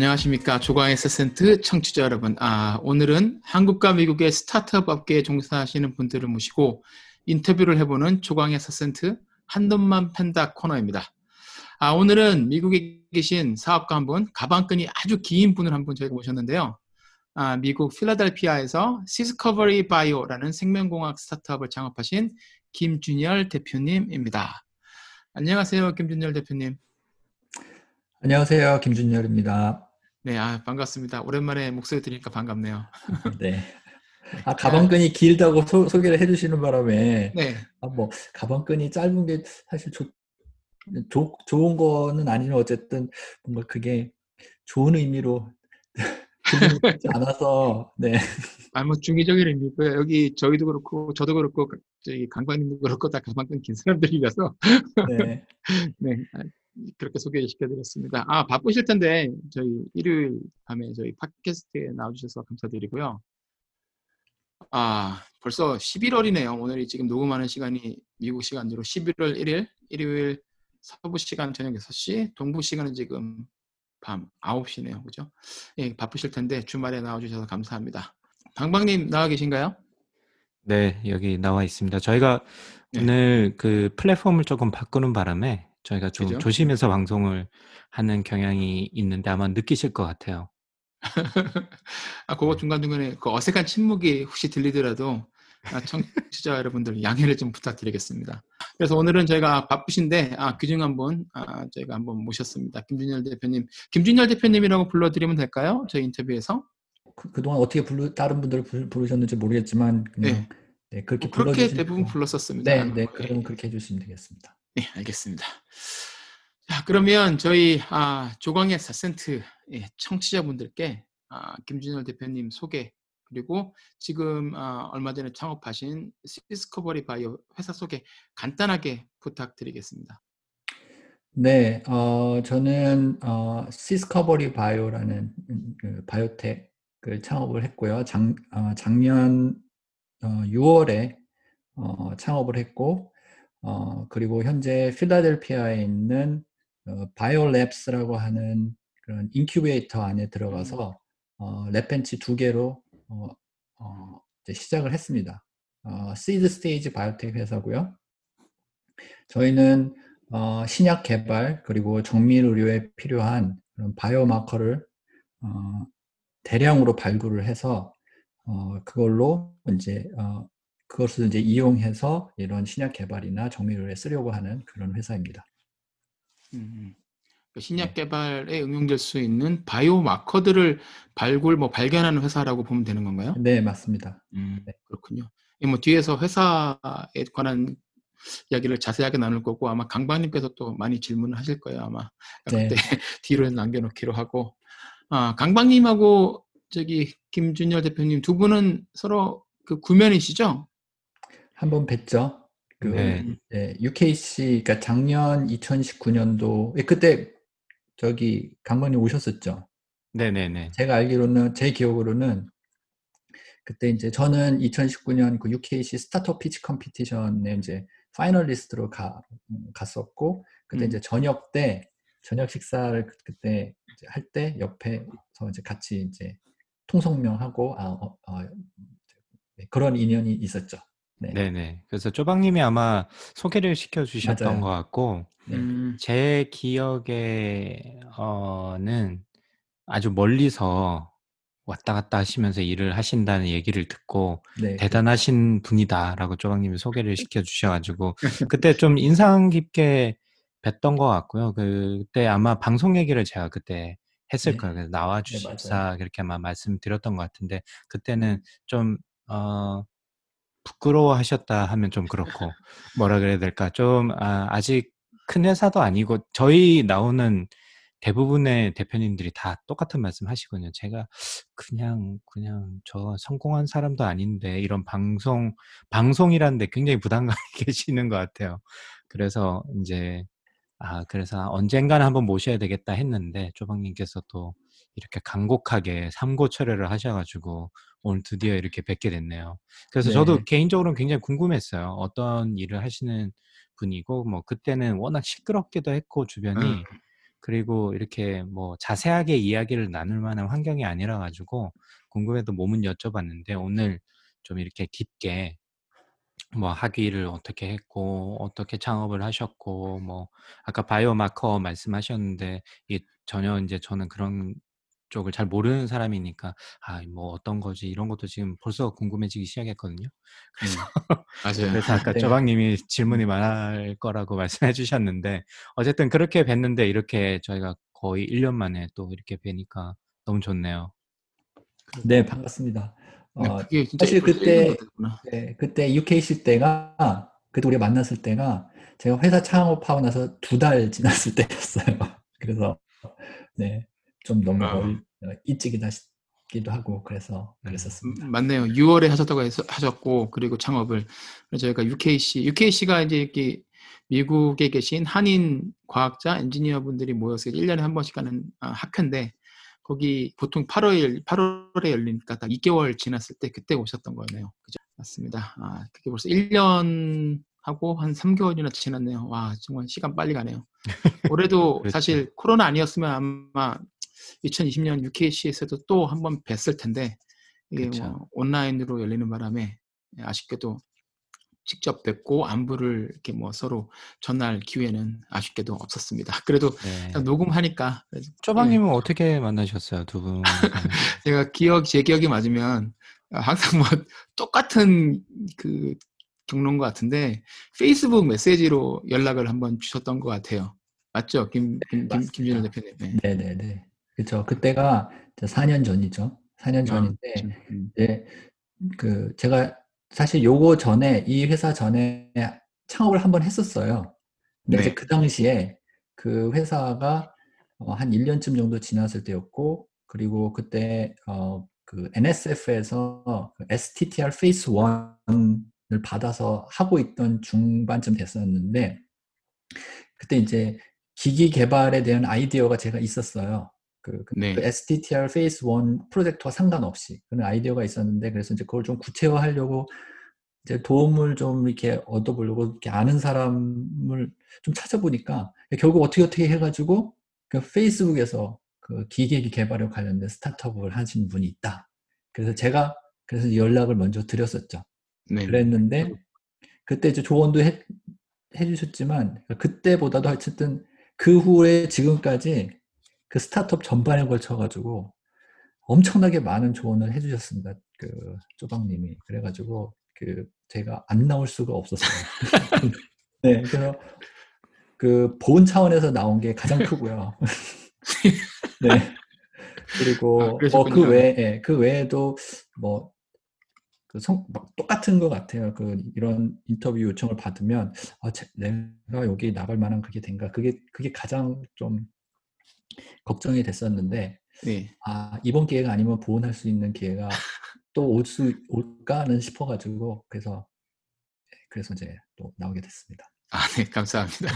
안녕하십니까. 조광의 세센트 청취자 여러분. 아, 오늘은 한국과 미국의 스타트업 업계에 종사하시는 분들을 모시고 인터뷰를 해보는 조광의 세센트 한놈만 팬다 코너입니다. 아, 오늘은 미국에 계신 사업가 한 분, 가방끈이 아주 긴 분을 한 분 저희가 모셨는데요. 아, 미국 필라델피아에서 시스커버리 바이오라는 생명공학 스타트업을 창업하신 김준열 대표님입니다. 안녕하세요, 김준열 대표님. 안녕하세요. 김준열입니다. 네, 아, 반갑습니다. 오랜만에 목소리 들으니까 반갑네요. 네. 아, 가방끈이 길다고 소, 개를 해주시는 바람에, 네, 아, 뭐, 가방끈이 짧은 게 사실 좋, 좋, 좋은 거는 아니지만 어쨌든 뭔가 그게 좋은 의미로 들리지 않아서, 네. 아, 뭐 중의적인 의미고요. 여기 저희도 그렇고 저도 그렇고 저기 강관님도 그렇고 다 가방끈 긴 사람들이라서 네. 네, 아, 그렇게 소개시켜드렸습니다. 아, 바쁘실 텐데 저희 일요일 밤에 저희 팟캐스트에 나와주셔서 감사드리고요. 아, 벌써 11월이네요. 오늘이 지금 녹음하는 시간이 미국 시간으로 11월 1일 일요일 서부 시간 저녁 6시, 동부 시간은 지금 밤 9시네요. 그죠? 예, 바쁘실 텐데 주말에 나와주셔서 감사합니다. 방방님 나와 계신가요? 네, 여기 나와 있습니다. 저희가 네. 오늘 그 플랫폼을 조금 바꾸는 바람에 저희가 좀 그죠? 조심해서 방송을 하는 경향이 있는데 아마 느끼실 것 같아요. 아, 그거 네. 중간중간에 그 어색한 침묵이 혹시 들리더라도 아, 청취자 여러분들 양해를 좀 부탁드리겠습니다. 그래서 오늘은 저희가 바쁘신데 아, 그중 한분 아, 저희가 한번 모셨습니다. 김준열 대표님. 김준열 대표님이라고 불러드리면 될까요? 저희 인터뷰에서? 그, 그동안 어떻게 부르, 다른 분들을 부르, 부르 셨는지 모르겠지만, 그냥, 네. 네, 그렇게 뭐 그렇게 대부분. 불렀었습니다. 네, 네, 예. 그러면 그렇게 해주시면 되겠습니다. 네, 알겠습니다. 자, 그러면 저희 아, 조광의 사센트 예, 청취자분들께 아, 김준열 대표님 소개 그리고 지금 아, 얼마 전에 창업하신 시스커버리 바이오 회사 소개 간단하게 부탁드리겠습니다. 네, 어, 저는 어, 시스커버리 바이오라는 음, 그 바이오텍을 창업을 했고요. 작, 어, 작년 어, 6월에 어, 창업을 했고, 어, 그리고 현재 필라델피아에 있는 어, 바이오랩스라고 하는 그런 인큐베이터 안에 들어가서 어, lab bench 두 개로 어, 어, 이제 시작을 했습니다. 어, seed stage biotech 회사고요. 저희는 어, 신약 개발 그리고 정밀 의료에 필요한 그런 biomarker를 어, 대량으로 발굴을 해서 어, 그걸로 이제 어, 그것을 이제 이용해서 이런 신약 개발이나 정밀 의료에 쓰려고 하는 그런 회사입니다. 음, 그 신약 네. 개발에 응용될 수 있는 바이오 마커들을 발굴 뭐 발견하는 회사라고 보면 되는 건가요? 네, 맞습니다. 음, 네. 그렇군요. 이뭐 뒤에서 회사에 관한 이야기를 자세하게 나눌 거고 아마 강박님께서 또 많이 질문을 하실 거예요 아마 네. 그때 뒤로 남겨놓기로 하고 아 강박님하고 저기 김준열 대표님 두 분은 서로 그 구면이시죠? 한 번 뵀죠. 그 네. 음, 네, UKC 그러니까 작년 2019년도 예, 그때 저기 강만님 오셨었죠. 네네네. 제가 알기로는 제 기억으로는 그때 이제 저는 2019년 그 UKC 스타트업 피치 컴피티션에 이제 파이널리스트로 가, 음, 갔었고 그때 음. 이제 저녁 때 저녁 식사를 그- 그때 할 때 옆에서 이제 같이 이제 통성명하고 아, 어, 어, 네, 그런 인연이 있었죠. 네. 네네. 그래서 쪼박님이 아마 소개를 시켜 주셨던 맞아요. 것 같고 네. 음, 제 기억에는 아주 멀리서 왔다 갔다 하시면서 일을 하신다는 얘기를 듣고 네. 대단하신 분이다라고 쪼박님이 소개를 시켜 주셔가지고 그때 좀 인상 깊게 뵀던 것 같고요. 그때 아마 방송 얘기를 제가 그때 했을 네. 거예요. 그래서 네, 나와 주십사 맞아요. 그렇게 아마 말씀드렸던 것 같은데 그때는 좀 어, 부끄러워하셨다 하면 좀 그렇고 뭐라 그래야 될까 좀 아, 아직 큰 회사도 아니고 저희 나오는 대부분의 대표님들이 다 똑같은 말씀 하시거든요. 제가 그냥 그냥 저 성공한 사람도 아닌데 이런 방송 방송이라는데 굉장히 부담감이 계시는 것 같아요. 그래서 이제 아 그래서 언젠가는 한번 모셔야 되겠다 했는데 조방님께서 또 이렇게 간곡하게 삼고 철회를 하셔가지고 오늘 드디어 이렇게 뵙게 됐네요. 그래서 네. 저도 개인적으로는 굉장히 궁금했어요. 어떤 일을 하시는 분이고 뭐 그때는 워낙 시끄럽기도 했고 주변이 음. 그리고 이렇게 뭐 자세하게 이야기를 나눌 만한 환경이 아니라 가지고 궁금해도 몸은 여쭤봤는데 오늘 좀 이렇게 깊게 뭐 학위를 어떻게 했고 어떻게 창업을 하셨고 뭐 아까 바이오마커 말씀하셨는데 이게 전혀 이제 저는 그런 쪽을 잘 모르는 사람이니까 아 뭐 어떤 거지 이런 것도 지금 벌써 궁금해지기 시작했거든요. 그래서 맞아요. 그래서 아까 네. 쪼박님이 질문이 많을 거라고 말씀해 주셨는데 어쨌든 그렇게 뵀는데 이렇게 저희가 거의 1년 만에 또 이렇게 뵈니까 너무 좋네요. 네, 반갑습니다. 네, 어, 사실 그때- 1년 됐구나. 네, 그때 UK 있을 때가 그때 우리가 만났을 때가 제가 회사 창업하고 나서 두 달 지났을 때였어요. 그래서 네, 좀 너무 아. 멀, 어, 일찍이다 싶기도 하고 그래서 음, 그랬었습니다. 음, 맞네요. 6월에 하셨다고 해서 하셨고 그리고 창업을 저희가 UKC UKC가 이제 이렇게 미국에 계신 한인 과학자 엔지니어 분들이 모여서 1년에 한 번씩 하는 아, 학회인데 거기 보통 8월 8월에 열리니까 딱 2개월 지났을 때 그때 오셨던 거네요. 그죠? 맞습니다. 아, 그게 벌써 1년 하고 한 3개월이나 지났네요. 와, 정말 시간 빨리 가네요. 올해도 그렇죠. 사실 코로나 아니었으면 아마 2020년 UKC에서도 또 한 번 뵀을 텐데 이게. 뭐 온라인으로 열리는 바람에 아쉽게도 직접 뵙고 안부를 이렇게 뭐 서로 전할 기회는 아쉽게도 없었습니다. 그래도 네. 녹음하니까 그래서 쪼박님은 어떻게 만나셨어요, 두 분? 제가 기억 제 기억이 맞으면 항상 뭐 똑같은 그 경로인 것 같은데 페이스북 메시지로 연락을 한번 주셨던 것 같아요. 맞죠, 김, 김. 김준호 대표님. 네. 네네네. 그렇죠. 그때가 이제 4년 전이죠. 4년 전인데 아, 음. 이제 그 제가 사실 요거 전에 이 회사 전에 창업을 한번 했었어요. 근데 네. 이제 그 당시에 그 회사가 어, 한 1년쯤 정도 지났을 때였고 그리고 그때 어, 그 NSF에서 그 STTR Phase 1을 받아서 하고 있던 중반쯤 됐었는데 그때 이제 기기 개발에 대한 아이디어가 제가 있었어요. 그, 그 네. 그 STTR Phase 1 프로젝트와 상관없이 그런 아이디어가 있었는데 그래서 이제 그걸 좀 구체화하려고 이제 도움을 좀 이렇게 얻어보려고 이렇게 아는 사람을 좀 찾아보니까 결국 어떻게 어떻게 해가지고 그 페이스북에서 그 기계기 개발에 관련된 스타트업을 하신 분이 있다. 그래서 제가 그래서 연락을 먼저 드렸었죠. 네. 그랬는데 그때 이제 조언도 해, 해주셨지만 그때보다도 어쨌든 그 후에 지금까지 그 스타트업 전반에 걸쳐가지고 엄청나게 많은 조언을 해주셨습니다. 그 쪼박님이 그래가지고 그 제가 안 나올 수가 없었어요. 네, 그래서 그 보은 차원에서 나온 게 가장 크고요. 네. 그리고 아, 뭐 그러셨군요. 그 외에 그 외에도 뭐 그 성, 막 똑같은 것 같아요. 그 이런 인터뷰 요청을 받으면 아, 제, 내가 여기 나갈 만한 그게 된가? 그게 그게 가장 좀 걱정이 됐었는데 네. 아 이번 기회가 아니면 보온할 수 있는 기회가 또 올 수 올까는 싶어가지고 그래서 그래서 이제 또 나오게 됐습니다. 아, 네, 감사합니다.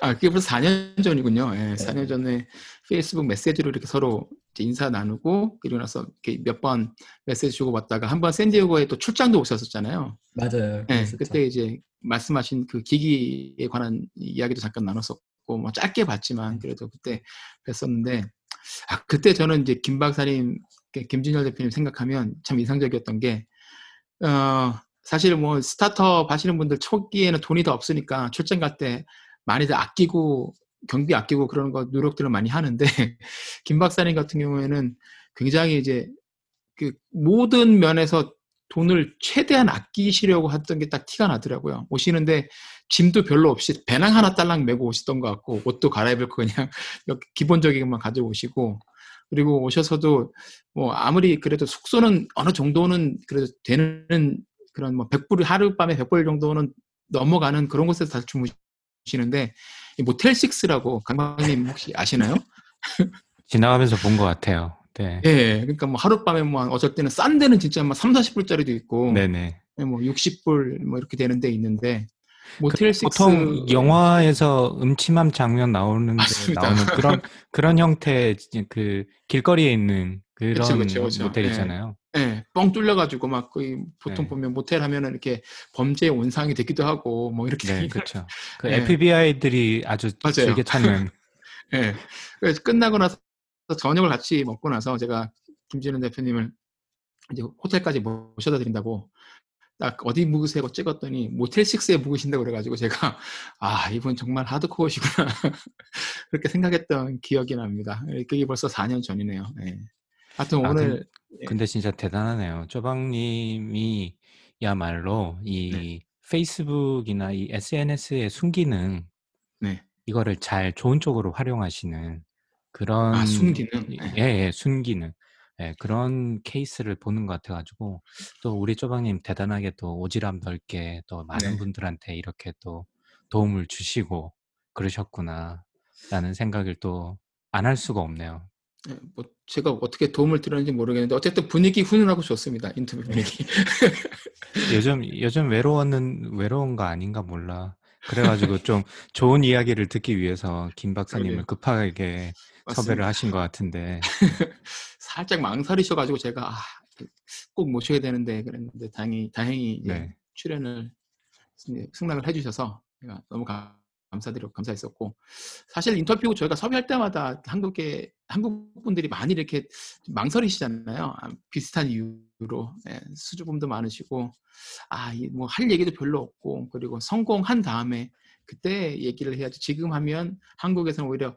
아, 그게 벌써 4년 전이군요. 예, 4년 전에 페이스북 메시지로 이렇게 서로 인사 나누고, 그리고 나서 몇번 메시지 주고 받다가 한 번 샌디에고에 또 출장도 오셨었잖아요. 맞아요. 예. 그때 이제 말씀하신 그 기기에 관한 이야기도 잠깐 나눴었고, 뭐 짧게 봤지만 그래도 그때 뵀었는데, 아, 그때 저는 이제 김 박사님, 김진열 대표님 생각하면 참 인상적이었던 게, 어, 사실 뭐 스타트업 하시는 분들 초기에는 돈이 더 없으니까 출장 갈 때 많이들 아끼고 경비 아끼고 그런 거 노력들을 많이 하는데 김 박사님 같은 경우에는 굉장히 이제 그 모든 면에서 돈을 최대한 아끼시려고 했던 게 딱 티가 나더라고요. 오시는데 짐도 별로 없이 배낭 하나 딸랑 메고 오시던 것 같고 옷도 갈아입을 거 그냥 기본적인 것만 가져오시고 그리고 오셔서도 뭐 아무리 그래도 숙소는 어느 정도는 그래도 되는 그런 뭐 100불 하룻밤에 100불 정도는 넘어가는 그런 곳에서 다 주무시는데 이 모텔 식스라고 강박님 혹시 아시나요? 지나가면서 본 것 같아요. 네. 예, 그러니까 뭐 하룻밤에 뭐 어쩔 때는 싼 데는 진짜 막 3, 40불짜리도 있고, 네네. 예, 뭐 60불 뭐 이렇게 되는 데 있는데, 모텔 그, 6 보통 영화에서 음침한 장면 나오는데. 나오는 그런 그런 형태의 그 길거리에 있는 그런 그쵸, 그쵸, 그쵸. 모텔 예. 예, 뻥 뚫려가지고 막 거의 보통 네. 보면 모텔 하면은 이렇게 범죄의 온상이 되기도 하고 뭐 이렇게 네, 그렇죠. 그 예. FBI들이 아주 맞아요. 즐겨 찾는 예. 그래서 끝나고 나서 저녁을 같이 먹고 나서 제가 김진우 대표님을 이제 호텔까지 모셔다 드린다고 딱 어디 묵으세요 찍었더니 모텔 6에 묵으신다고 그래가지고 제가 아 이분 정말 하드코어시구나 그렇게 생각했던 기억이 납니다. 예, 그게 벌써 4년 전이네요. 예. 하여튼 아, 오늘 근데 진짜 대단하네요. 쪼박님이 야말로 이 네. 페이스북이나 이 SNS의 순기능 네. 이거를 잘 좋은 쪽으로 활용하시는 그런 아, 순기능? 예, 예, 순기능. 예, 그런 케이스를 보는 것 같아가지고 또 우리 쪼박님 대단하게 또 오지랖 넓게 또 많은 네. 분들한테 이렇게 또 도움을 주시고 그러셨구나 라는 생각을 또 안 할 수가 없네요. 예, 뭐 제가 어떻게 도움을 드렸는지 모르겠는데 어쨌든 분위기 훈훈하고 좋습니다. 인터뷰 분위기. 요즘 요즘 외로웠는 외로운 거 아닌가 몰라. 그래가지고 좀 좋은 이야기를 듣기 위해서 김 박사님을. 급하게 섭외를 맞습니다. 하신 것 같은데 살짝 망설이셔가지고 제가 아, 꼭 모셔야 되는데 그랬는데 다행히 다행히 네. 출연을 승낙을 해주셔서 제가 너무 감- 감사드리고 감사했었고 사실 인터뷰 저희가 섭외할 때마다 한국에 한국 분들이 많이 이렇게 좀 망설이시잖아요. 아, 비슷한 이유로 예, 수줍음도 많으시고 아 뭐 할 얘기도 별로 없고 그리고 성공한 다음에 그때 얘기를 해야지 지금 하면 한국에서는 오히려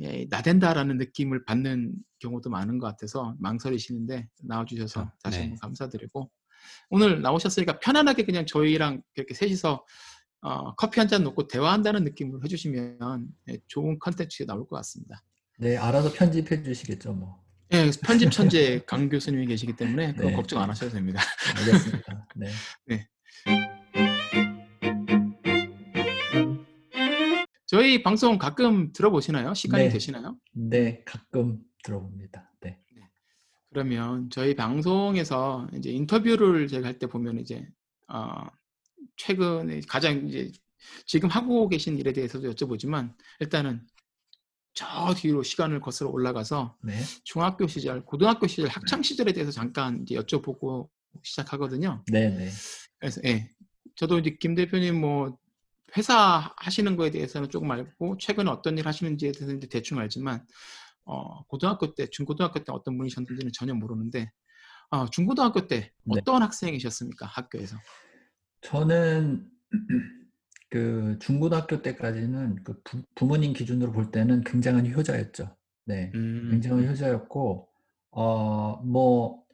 예, 나댄다라는 느낌을 받는 경우도 많은 것 같아서 망설이시는데 나와주셔서 그렇죠. 다시 네. 한번 감사드리고 오늘 나오셨으니까 편안하게 그냥 저희랑 이렇게 셋이서 어, 커피 한 잔 놓고 대화한다는 느낌으로 해주시면 예, 좋은 컨텐츠가 나올 것 같습니다. 네, 알아서 편집해 주시겠죠, 뭐. 예, 편집 천재 강 교수님이 계시기 때문에 그거 네. 걱정 안 하셔도 됩니다. 알겠습니다. 네. 저희 방송 가끔 들어보시나요? 시간이 네. 되시나요? 네, 가끔 들어봅니다. 네. 그러면 저희 방송에서 이제 인터뷰를 제가 할 때 보면 이제 어, 최근에 가장 이제 지금 하고 계신 일에 대해서도 여쭤보지만 일단은 저 뒤로 시간을 거슬러 올라가서 네. 중학교 시절, 고등학교 시절, 학창 시절에 대해서 잠깐 이제 여쭤보고 시작하거든요. 네, 네. 그래서 예, 저도 이제 김 대표님 뭐 회사 하시는 거에 대해서는 조금 알고 최근에 어떤 일 하시는지에 대해서 이제 대충 알지만 어, 고등학교 때, 중고등학교 때 어떤 분이셨는지는 전혀 모르는데 어, 중고등학교 때 네. 어떤 학생이셨습니까? 학교에서? 저는 그 중고등학교 때까지는 그 부, 부모님 기준으로 볼 때는 굉장한 효자였죠. 네. 음, 굉장한 효자였고 어 뭐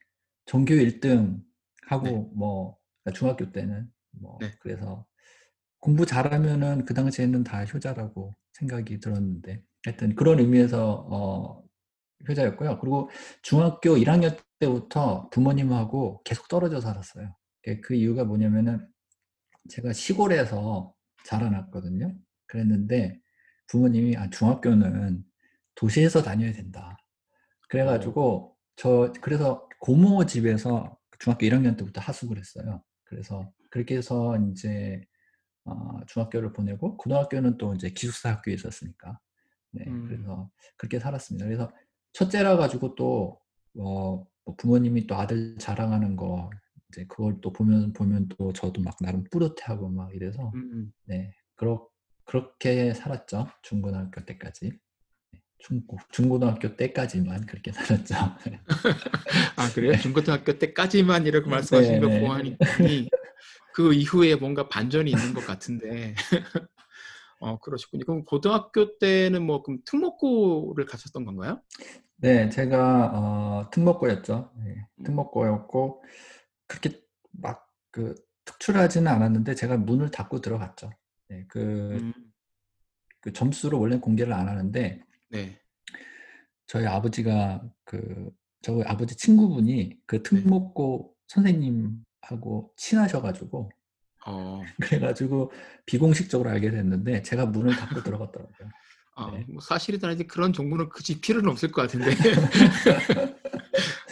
전교 1등 하고 네. 뭐 중학교 때는 뭐 네. 그래서 공부 잘하면은 그 당시에는 다 효자라고 생각이 들었는데 하여튼 그런 의미에서 어 효자였고요. 그리고 중학교 1학년 때부터 부모님하고 계속 떨어져 살았어요. 그- 그 이유가 뭐냐면은 제가 시골에서 자라났거든요. 그랬는데 부모님이 아 중학교는 도시에서 다녀야 된다. 그래가지고 저 그래서 고모 집에서 중학교 1학년 때부터 하숙을 했어요. 그래서 그렇게 해서 이제 어, 중학교를 보내고 고등학교는 또 이제 기숙사 학교에 있었으니까 네 음. 그래서 그렇게 살았습니다. 그래서 첫째라 가지고 또 어, 뭐 부모님이 또 아들 자랑하는 거 이제 그걸 또 보면 보면 또 저도 막 나름 뿌듯해하고 막 이래서 음, 음. 네 그렇 그렇게 살았죠 중고등학교 때까지 네, 중 중고등학교 때까지만 그렇게 살았죠. 아 그래요? 중고등학교 때까지만 이렇게 네, 말씀하시는 거 네. 보아하니 그 이후에 뭔가 반전이 있는 것 같은데 어 그러셨군요. 그럼 고등학교 때는 뭐 그럼 특목고를 가셨던 건가요? 네, 제가 어, 특목고였죠. 네, 음. 특목고였고 그렇게 막 그 특출하지는 않았는데 제가 문을 닫고 들어갔죠. 네, 그, 음, 그 점수를 원래 공개를 안 하는데 네. 저희 아버지가 그 저희 아버지 친구분이 그 특목고 선생님 하고 친하셔가지고 어, 그래가지고 비공식적으로 알게 됐는데 제가 문을 닫고 들어갔더라고요. 어, 네. 뭐 사실이든 아니 그런 정보는 굳이 필요는 없을 것 같은데.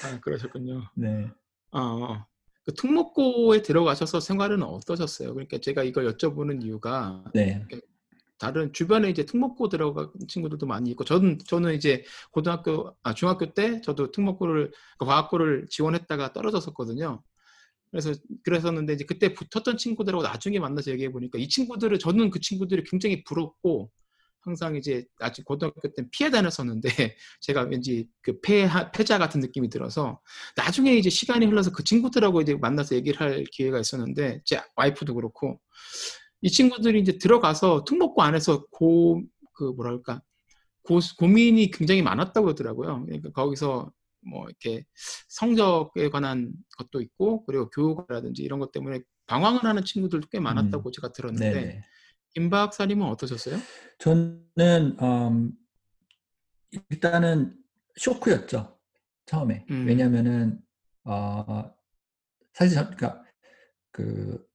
아, 그러셨군요. 네. 어, 그 특목고에 들어가셔서 생활은 어떠셨어요? 그러니까 제가 이걸 여쭤보는 이유가 네. 다른 주변에 이제 특목고 들어간 친구들도 많이 있고 저는 저는 이제 고등학교 아 중학교 때 저도 특목고를 그 과학고를 지원했다가 떨어졌었거든요. 그래서 그랬었는데 이제 그때 붙었던 친구들하고 나중에 만나서 얘기해 보니까 이 친구들을 저는 그 친구들이 굉장히 부럽고 항상 이제 아직 고등학교 때 피해 다녔었는데 제가 왠지 그 패, 패자 같은 느낌이 들어서 나중에 이제 시간이 흘러서 그 친구들하고 이제 만나서 얘기를 할 기회가 있었는데 제 와이프도 그렇고 이 친구들이 이제 들어가서 특목고 안에서 고 그 뭐랄까 고, 고민이 굉장히 많았다고 그러더라고요. 그러니까 거기서 뭐 이렇게 성적에 관한 것도 있고 그리고 교육이라든지 이런 것 때문에 방황을 하는 친구들도 꽤 많았다고 제가 들었는데 네네. 김 박사님은 어떠셨어요? 저는 음, 일단은 쇼크였죠 처음에 음. 왜냐하면은 어, 사실 저, 그러니까 그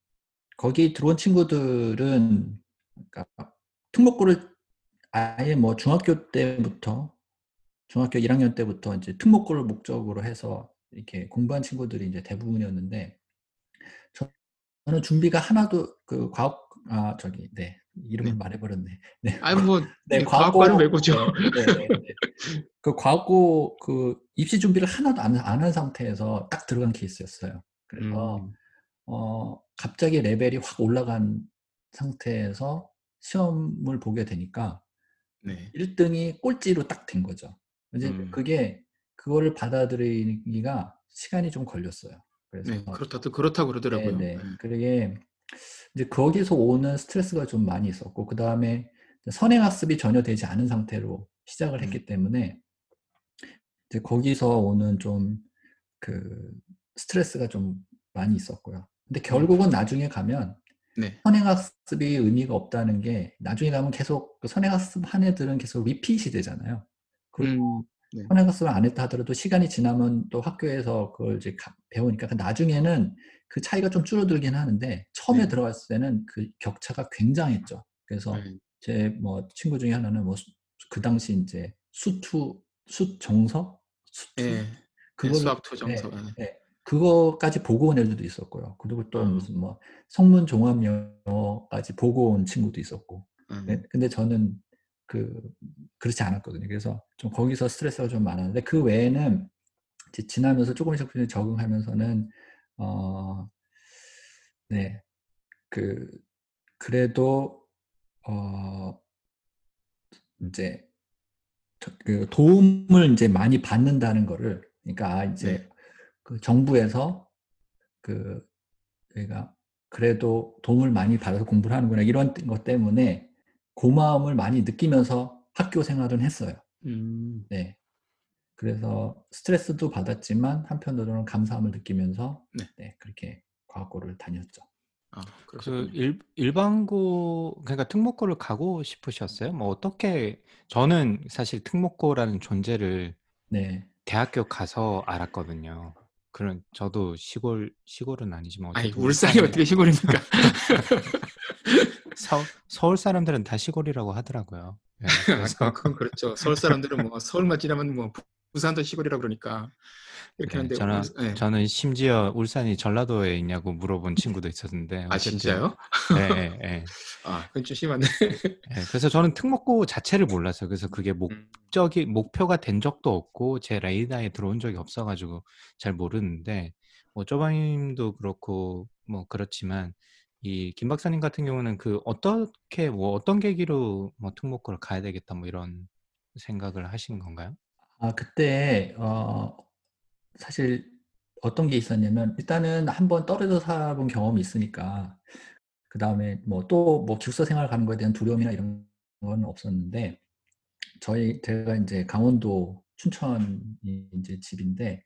거기 들어온 친구들은 그러니까 특목고를 아예 뭐 중학교 때부터 중학교 1학년 때부터 이제 특목고를 목적으로 해서 이렇게 공부한 친구들이 이제 대부분이었는데 저는 준비가 하나도 그 과학 아 저기 네 이름을 네. 말해버렸네. 네. 아니 뭐 네, 네, 과학과는 외고죠. 네, 네, 네, 네. 그 과학고 그 입시 준비를 하나도 안한 상태에서 딱 들어간 케이스였어요. 그래서 음, 어 갑자기 레벨이 확 올라간 상태에서 시험을 보게 되니까 네. 1등이 꼴찌로 딱 된 거죠. 이제 음. 그게 그거를 받아들이기가 시간이 좀 걸렸어요. 그래서 네, 그렇다도 그렇다고 그러더라고요. 네, 네. 그게 이제 거기서 오는 스트레스가 좀 많이 있었고 그 다음에 선행 학습이 전혀 되지 않은 상태로 시작을 음. 했기 때문에 이제 거기서 오는 좀 그 스트레스가 좀 많이 있었고요. 근데 결국은 나중에 가면 네. 선행학습이 의미가 없다는 게 나중에 가면 계속 그 선행학습 한 애들은 계속 리핏이 되잖아요. 그리고 음, 선행학습을 안 했다 하더라도 시간이 지나면 또 학교에서 그걸 이제 가- 배우니까 그 나중에는 그 차이가 좀 줄어들긴 하는데 처음에 네. 들어갔을 때는 그 격차가 굉장했죠. 그래서 네. 제뭐 친구 중에 하나는 뭐 그 당시 이제 수투 수 정석 수투 예. 그거를 수학 투 정석. 네, 예. 네. 그거까지 보고 온 애들도 있었고요. 그리고 또 아. 무슨 뭐 성문 종합 영어까지 보고 온 친구도 있었고. 음. 네, 근데 저는 그 그렇지 않았거든요. 그래서 좀 거기서 스트레스가 좀 많았는데 그 외에는 이제 지나면서 조금씩 조금씩 적응하면서는 어, 네, 그 그래도 어 이제 저- 그 도움을 이제 많이 받는다는 거를 그러니까 아, 이제 네. 그 정부에서 그 저희가 그래도 도움을 많이 받아서 공부를 하는구나 이런 것 때문에 고마움을 많이 느끼면서 학교 생활은 했어요. 음. 네. 그래서 스트레스도 받았지만 한편으로는 감사함을 느끼면서 네. 네, 그렇게 과학고를 다녔죠. 아, 그 그러셨군요. 일, 일반고 그러니까 특목고를 가고 싶으셨어요? 뭐 어떻게 저는 사실 특목고라는 존재를 네. 대학교 가서 알았거든요. 그런 저도 시골 시골은 아니지만 아니, 울산이 어떻게 시골입니까? 서, 서울 사람들은 다 시골이라고 하더라고요. 예, 그래서 아, 그건 그렇죠. 서울 사람들은 뭐 서울만 지나면 뭐 부산도 시골이라 그러니까 이렇게 네, 하는데 저는 울- 예. 저는 심지어 울산이 전라도에 있냐고 물어본 친구도 있었는데 아 어쨌든 진짜요? 예, 예, 예. 아, 그건 좀 심한데. 예, 그래서 저는 특목고 자체를 몰랐어요. 그래서 그게 목 음. 목적이 목표가 된 적도 없고 제 레이더에 들어온 적이 없어가지고 잘 모르는데 뭐 쪼바님도 그렇고 뭐 그렇지만 이 김 박사님 같은 경우는 그 어떻게 뭐 어떤 계기로 뭐 특목고를 가야 되겠다 뭐 이런 생각을 하신 건가요? 아, 그때 어 사실 어떤 게 있었냐면 일단은 한번 떨어져 살아본 경험이 있으니까 그 다음에 뭐 또뭐 기숙사 생활 가는 거에 대한 두려움이나 이런 건 없었는데 저희 제가 이제 강원도 춘천이 이제 집인데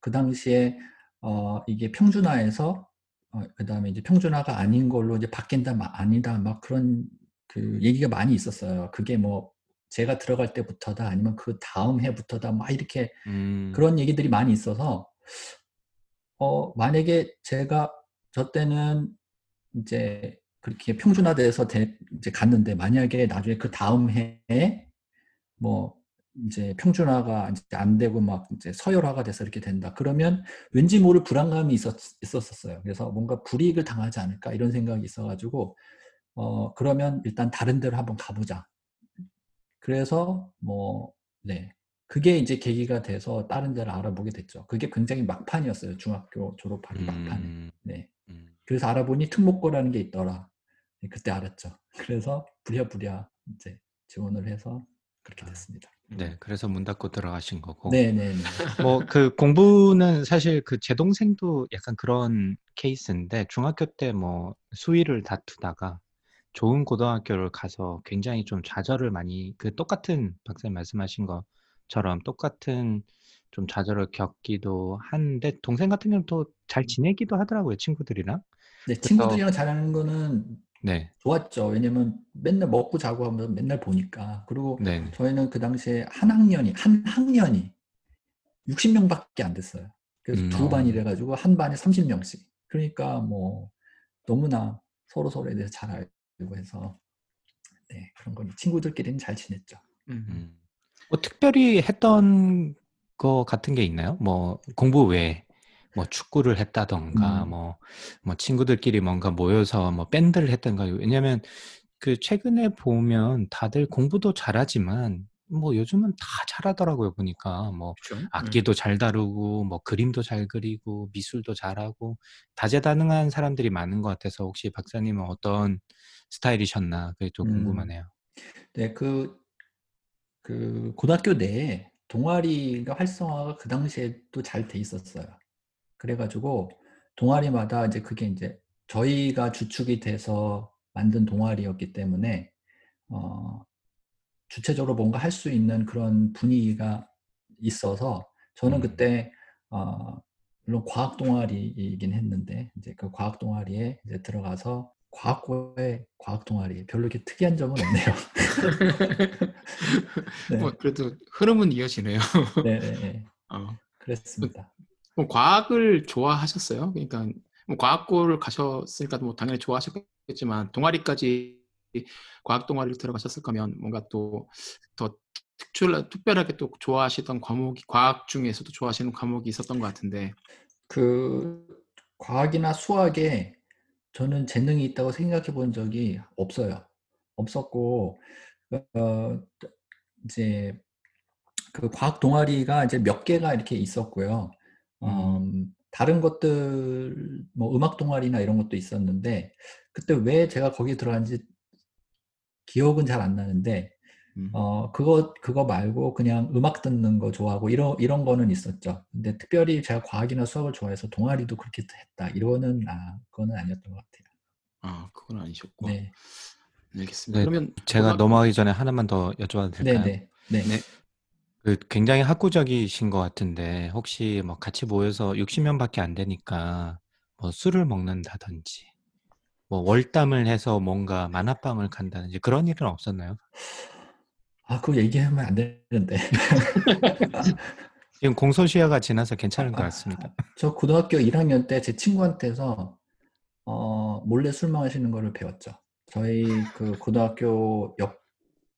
그 당시에 어 이게 평준화에서 어 그다음에 이제 평준화가 아닌 걸로 이제 바뀐다 막 아니다 막 그런 그 얘기가 많이 있었어요. 그게 뭐 제가 들어갈 때부터다 아니면 그 다음 해부터다 막 이렇게 음, 그런 얘기들이 많이 있어서 어 만약에 제가 저 때는 이제 그렇게 평준화돼서 대- 이제 갔는데 만약에 나중에 그 다음 해에 뭐 이제 평준화가 이제 안 되고 막 이제 서열화가 돼서 이렇게 된다. 그러면 왠지 모를 불안감이 있었, 있었었어요. 그래서 뭔가 불이익을 당하지 않을까 이런 생각이 있어가지고 어 그러면 일단 다른 데로 한번 가보자. 그래서 뭐 네. 그게 이제 계기가 돼서 다른 데를 알아보게 됐죠. 그게 굉장히 막판이었어요. 중학교 졸업하기 막판에. 음, 네. 음. 그래서 알아보니 특목고라는 게 있더라. 네, 그때 알았죠. 그래서 부랴부랴 이제 지원을 해서 그렇게 아, 됐습니다. 네, 그래서 문 닫고 들어가신 거고. 네네네. 뭐 그 공부는 사실 그 제 동생도 약간 그런 케이스인데 중학교 때 뭐 수위를 다투다가 좋은 고등학교를 가서 굉장히 좀 좌절을 많이 그 똑같은 박사님 말씀하신 것처럼 똑같은 좀 좌절을 겪기도 하는데 동생 같은 경우는 또 잘 지내기도 하더라고요 친구들이랑. 네, 친구들이랑 잘하는 거는 네, 좋았죠. 왜냐면 맨날 먹고 자고 하면 맨날 보니까. 그리고 네, 저희는 그 당시에 한 학년이, 한 학년이 60명 밖에 안 됐어요. 그래서 음, 두 어, 반이래 가지고 한 반에 30명씩. 그러니까 뭐 너무나 서로 서로에 대해서 잘 알고 해서 네, 그런 건 친구들끼리는 잘 지냈죠. 음. 음. 뭐 특별히 했던 거 같은 게 있나요? 뭐 공부 외에 뭐 축구를 했다던가 음. 뭐, 뭐 친구들끼리 뭔가 모여서 뭐 밴드를 했던가 왜냐면 그 최근에 보면 다들 공부도 잘하지만 뭐 요즘은 다 잘하더라고요 보니까 뭐 그렇죠. 음. 악기도 잘 다루고 뭐 그림도 잘 그리고 미술도 잘하고 다재다능한 사람들이 많은 것 같아서 혹시 박사님은 어떤 스타일이셨나 그게 좀 음. 궁금하네요. 네, 그, 그 고등학교 내에 동아리가 활성화가 그 당시에도 잘돼 있었어요. 그래가지고 동아리마다 이제 그게 이제 저희가 주축이 돼서 만든 동아리였기 때문에 어, 주체적으로 뭔가 할 수 있는 그런 분위기가 있어서 저는 음. 그때 어, 물론 과학 동아리이긴 했는데 이제 그 과학 동아리에 이제 들어가서 과학고의 과학 동아리 별로 이렇게 특이한 점은 없네요. 네, 뭐 그래도 흐름은 이어지네요. 네, 네, 네. 어. 그랬습니다. 뭐 과학을 좋아하셨어요? 그러니까 뭐 과학고를 가셨으니까 뭐 당연히 좋아하셨겠지만 동아리까지 과학 동아리를 들어가셨을 거면 뭔가 또 더 특출 특별하게 또 좋아하시던 과목이 과학 중에서도 좋아하시는 과목이 있었던 것 같은데 그 과학이나 수학에 저는 재능이 있다고 생각해 본 적이 없어요. 없었고 어, 이제 그 과학 동아리가 이제 몇 개가 이렇게 있었고요. 음, 다른 것들 뭐 음악 동아리나 이런 것도 있었는데 그때 왜 제가 거기 들어간지 기억은 잘 안 나는데 음. 어 그거 그거 말고 그냥 음악 듣는 거 좋아하고 이런 이런 거는 있었죠. 근데 특별히 제가 과학이나 수학을 좋아해서 동아리도 그렇게 했다 이거는 아 그거는 아니었던 것 같아요. 아 그건 아니셨고 네, 알겠습니다. 네, 그러면 제가 고등학- 넘어가기 전에 하나만 더 여쭤봐도 네, 될까요? 네, 네. 네. 그 굉장히 학구적이신 것 같은데 혹시 뭐 같이 모여서 60 명밖에 안 되니까 뭐 술을 먹는다든지 뭐 월담을 해서 뭔가 만화방을 간다든지 그런 일은 없었나요? 아 그거 얘기하면 안 되는데. 지금 공소시효가 지나서 괜찮은 것 아, 같습니다. 저 고등학교 1학년 때 제 친구한테서 어, 몰래 술 마시는 거를 배웠죠. 저희 그 고등학교 옆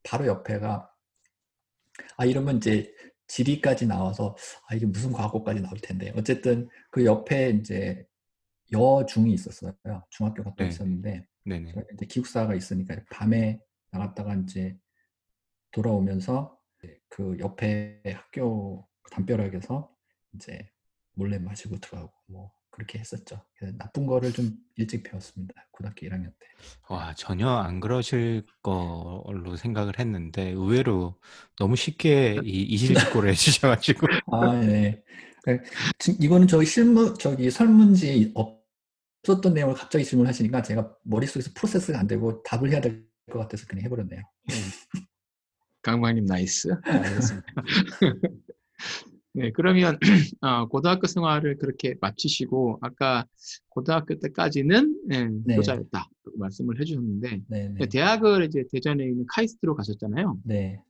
바로 옆에가 아 이러면 이제 지리까지 나와서 아 이게 무슨 과학고까지 나올 텐데 어쨌든 그 옆에 이제 여중이 있었어요. 중학교가 또 네. 있었는데 네네. 이제 기숙사가 있으니까 밤에 나갔다가 이제 돌아오면서 그 옆에 학교 담벼락에서 이제 몰래 마시고 들어가고 뭐 그렇게 했었죠. 그래서 나쁜 거를 좀 일찍 배웠습니다. 고등학교 1학년 때. 와 전혀 안 그러실 걸로 생각을 했는데 의외로 너무 쉽게 이 이실직고를 해주셔가지고 아, 네. 이거는 저희 실무 저기 설문지에 없었던 내용을 갑자기 질문하시니까 제가 머릿속에서 프로세스가 안 되고 답을 해야 될 것 같아서 그냥 해버렸네요. 강광님 nice. 네, 알겠습니다. 네, 그러면 어, 고등학교 생활을 그렇게 마치시고 아까 고등학교 때까지는 예, 네. 교사였다 말씀을 해주셨는데 네, 네, 대학을 이제 대전에 있는 카이스트로 가셨잖아요. 네,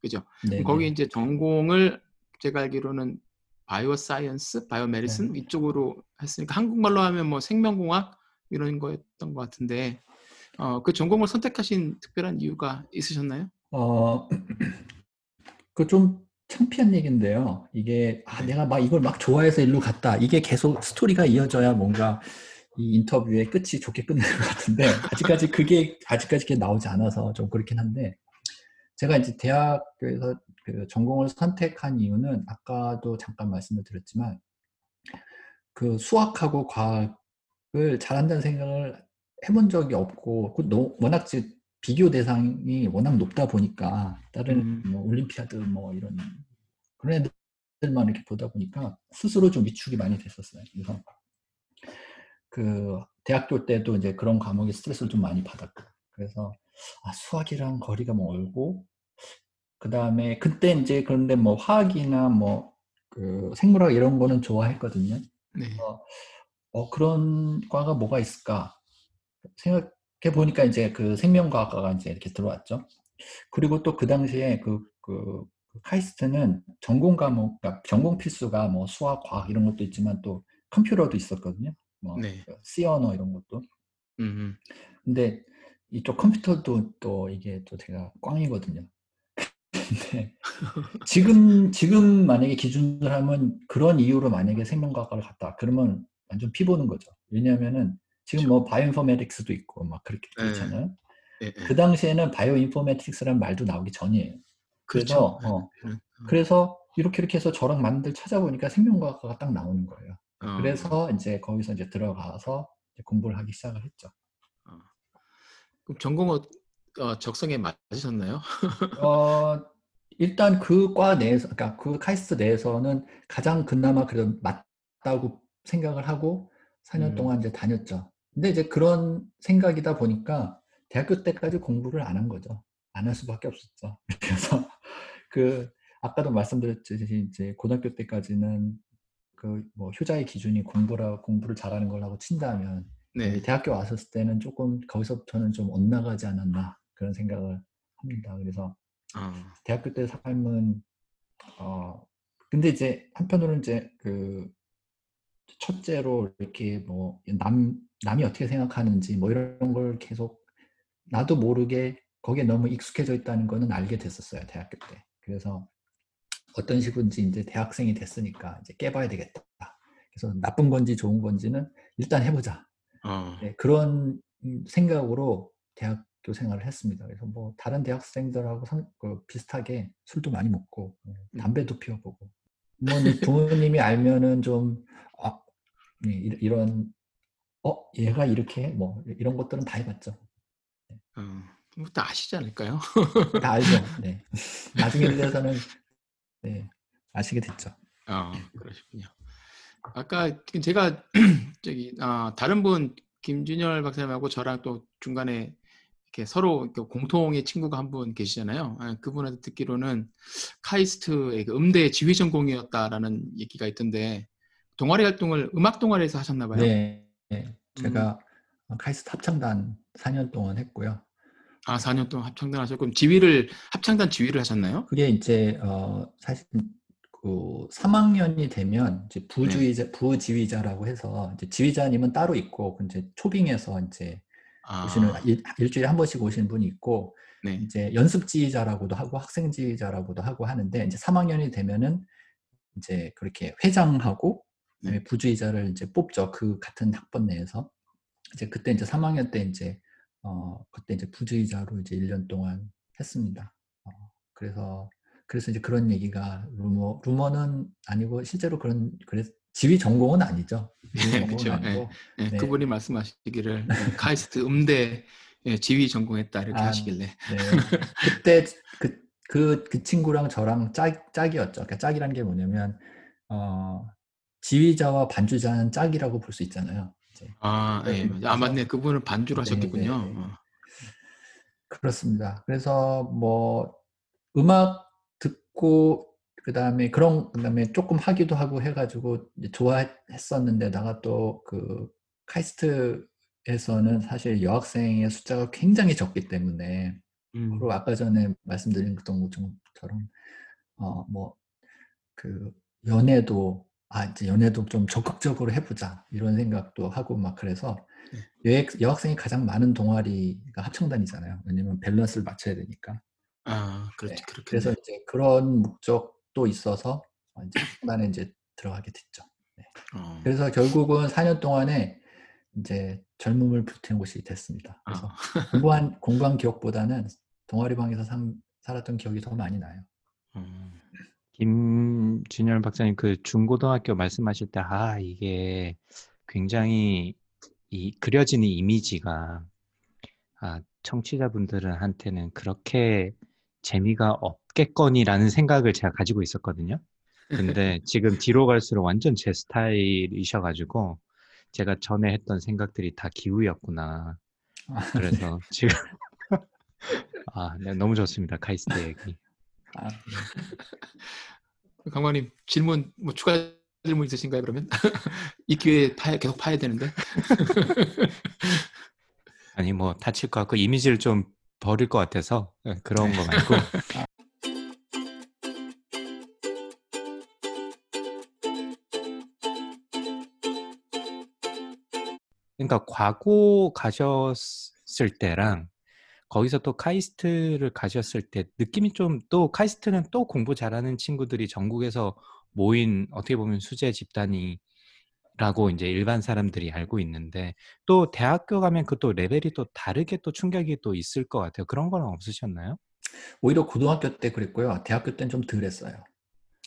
그죠? 네, 거기 네. 이제 전공을 제가 알기로는 bio science, bio medicine 네. 이쪽으로 했으니까 한국말로 하면 뭐 생명공학 이런 거였던 것 같은데 어, 그 전공을 선택하신 특별한 이유가 있으셨나요? 어, 그좀 창피한 얘기인데요. 이게 아 네. 내가 막 이걸 막 좋아해서 일로 갔다. 이게 계속 스토리가 이어져야 뭔가 이 인터뷰의 끝이 좋게 끝날 것 같은데 아직까지 그게 아직까지 그게 나오지 않아서 좀 그렇긴 한데 제가 이제 대학교에서 그 전공을 선택한 이유는 아까도 잠깐 말씀을 드렸지만 그 수학하고 과학을 잘한다는 생각을 해본 적이 없고 그 너- 워낙 지- 비교 대상이 워낙 높다 보니까 다른 음. 뭐 올림피아드 뭐 이런 그런 애들만 이렇게 보다 보니까 스스로 좀 위축이 많이 됐었어요. 그래서 그 대학교 때도 이제 그런 과목에 스트레스를 좀 많이 받았고 그래서 아, 수학이랑 거리가 멀고 그 다음에 그때 이제 그런데 뭐 화학이나 뭐 그 생물학 이런 거는 좋아했거든요. 네. 어, 그런 과가 뭐가 있을까 생각 해 보니까 이제 그 생명과학과가 이제 이렇게 들어왔죠. 그리고 또 그 당시에 그, 그, 그 카이스트는 전공 과목, 그러니까 전공 필수가 뭐 수학, 과학 이런 것도 있지만 또 컴퓨터도 있었거든요. 뭐 네. C 언어 이런 것도. 음. 근데 이쪽 컴퓨터도 또 이게 또 제가 꽝이거든요. 근데 지금 지금 만약에 기준을 하면 그런 이유로 만약에 생명과학과를 갔다 그러면 완전 피 보는 거죠. 왜냐하면은 지금 뭐 바이오인포메틱스도 있고 막 그렇게 네. 그렇잖아요. 예, 예. 그 당시에는 바이오인포메틱스라는 말도 나오기 전이에요. 그렇죠. 그래서 어, 네. 그래서 이렇게 이렇게 해서 저랑 만들 찾아보니까 생명과학과가 딱 나오는 거예요. 어, 그래서 이제 거기서 이제 들어가서 이제 공부를 하기 시작을 했죠. 그럼 전공 어, 어, 적성에 맞으셨나요? 어, 일단 그 과 내에서, 그러니까 그 카이스트 내에서는 가장 그나마 그래도 맞다고 생각을 하고 4년 음. 동안 이제 다녔죠. 근데 이제 그런 생각이다 보니까 대학교 때까지 공부를 안 한 거죠. 안 할 수밖에 없었죠. 그래서 그 아까도 말씀드렸듯이 이제 고등학교 때까지는 그 뭐 효자의 기준이 공부라 공부를 잘하는 걸라고 친다면 네. 이 대학교 왔었을 때는 조금 거기서부터는 좀 엇나가지 않았나 그런 생각을 합니다. 그래서 어, 대학교 때 삶은 어 근데 이제 한편으로는 이제 그 첫째로 이렇게 뭐 남 남이 어떻게 생각하는지 뭐 이런 걸 계속 나도 모르게 거기에 너무 익숙해져 있다는 거는 알게 됐었어요 대학교 때. 그래서 어떤 식으로인지 이제 대학생이 됐으니까 이제 깨봐야 되겠다. 그래서 나쁜 건지 좋은 건지는 일단 해보자. 어, 네, 그런 음, 생각으로 대학교 생활을 했습니다. 그래서 뭐 다른 대학생들하고 상- 그 비슷하게 술도 많이 먹고 어, 음. 담배도 피워보고 부모님, 부모님이 알면은 좀 아, 네, 이- 이런 어 얘가 이렇게 해? 뭐 이런 것들은 다 해봤죠. 어, 뭐다 아시지 않을까요? 다 알죠. 네. 나중에 들어서는 네, 아시게 됐죠. 어, 그러시군요. 아까 제가 저기 아, 다른 분 김준열 박사님하고 저랑 또 중간에 이렇게 서로 공통의 친구가 한 분 계시잖아요. 아, 그분한테 듣기로는 카이스트의 그 음대 지휘 전공이었다라는 얘기가 있던데 동아리 활동을 음악 동아리에서 하셨나 봐요. 네, 네. 제가 카이스트 합창단 4년 동안 했고요. 아, 4년 동안 합창단 하셨고 그럼 지휘를 합창단 지휘를 하셨나요? 그게 이제 어 사실 그 3학년이 되면 이제 부주의자 부지휘자라고 해서 이제 지휘자님은 따로 있고 그 이제 초빙해서 이제 아, 오시는 일, 일주일에 한 번씩 오시는 분이 있고 네. 이제 연습 지휘자라고도 하고 학생 지휘자라고도 하고 하는데 이제 3학년이 되면은 이제 그렇게 회장하고 네. 부주의자를 이제 뽑죠. 그 같은 학번 내에서 이제 그때 이제 3학년 때 이제 어 그때 이제 부주의자로 이제 1년 동안 했습니다. 어, 그래서 그래서 이제 그런 얘기가 루머 루머는 아니고 실제로 그런 그래 지휘 전공은 아니죠. 네, 그쵸. 아니고 네, 네. 그분이 말씀하시기를 네, 카이스트 음대 예, 지휘 전공했다 이렇게 아, 하시길래 네. 그때 그, 그, 그 친구랑 저랑 짝, 짝이었죠. 그러니까 짝이란 게 뭐냐면, 어, 지휘자와 반주자는 짝이라고 볼 수 있잖아요. 아, 예, 그래서- 아 맞네 그분은 반주를 네, 하셨겠군요. 네, 네. 어. 그렇습니다. 그래서 뭐, 음악 듣고, 그 다음에 그런, 그 다음에 조금 하기도 하고 해가지고 이제 좋아했었는데다가 또 그 카이스트에서는 사실 여학생의 숫자가 굉장히 적기 때문에 음, 그리고 아까 전에 말씀드린 것처럼 어뭐그 연애도 아 이제 연애도 좀 적극적으로 해보자 이런 생각도 하고 막 그래서 여학, 여학생이 가장 많은 동아리가 합창단이잖아요. 왜냐면 밸런스를 맞춰야 되니까. 아, 네. 그렇지, 그렇겠네. 그래서 이제 그런 목적도 있어서 어, 이제 나는 이제 들어가게 됐죠. 어. 그래서 결국은 4년 동안에 이제 젊음을 불태운 곳이 됐습니다. 그래서 아. 공부한 공부한 기억보다는 동아리 방에서 상- 살았던 기억이 더 많이 나요. 음. 김준열 박사님 그 중고등학교 말씀하실 때 아 이게 굉장히 이 그려지는 이미지가 아 청취자분들은 한테는 그렇게 재미가 없겠거니라는 생각을 제가 가지고 있었거든요. 근데 지금 뒤로 갈수록 완전 제 스타일이셔가지고 제가 전에 했던 생각들이 다 기우였구나. 아, 그래서 지금 아 네, 너무 좋습니다 카이스트 얘기. 아, 강관님 질문 뭐 추가 질문 있으신가요? 그러면 이 기회에 파야, 계속 파야 되는데. 아니 뭐 다칠 것 같고 이미지를 좀 버릴 것 같아서 예, 그런 거 말고 그러니까 과고 가셨을 때랑 거기서 또 카이스트를 가셨을 때 느낌이 좀 또 카이스트는 또 공부 잘하는 친구들이 전국에서 모인 어떻게 보면 수재 집단이라고 이제 일반 사람들이 알고 있는데 또 대학교 가면 그 또 레벨이 또 다르게 또 충격이 또 있을 것 같아요. 그런 거는 없으셨나요? 오히려 고등학교 때 그랬고요. 대학교 때는 좀 덜했어요.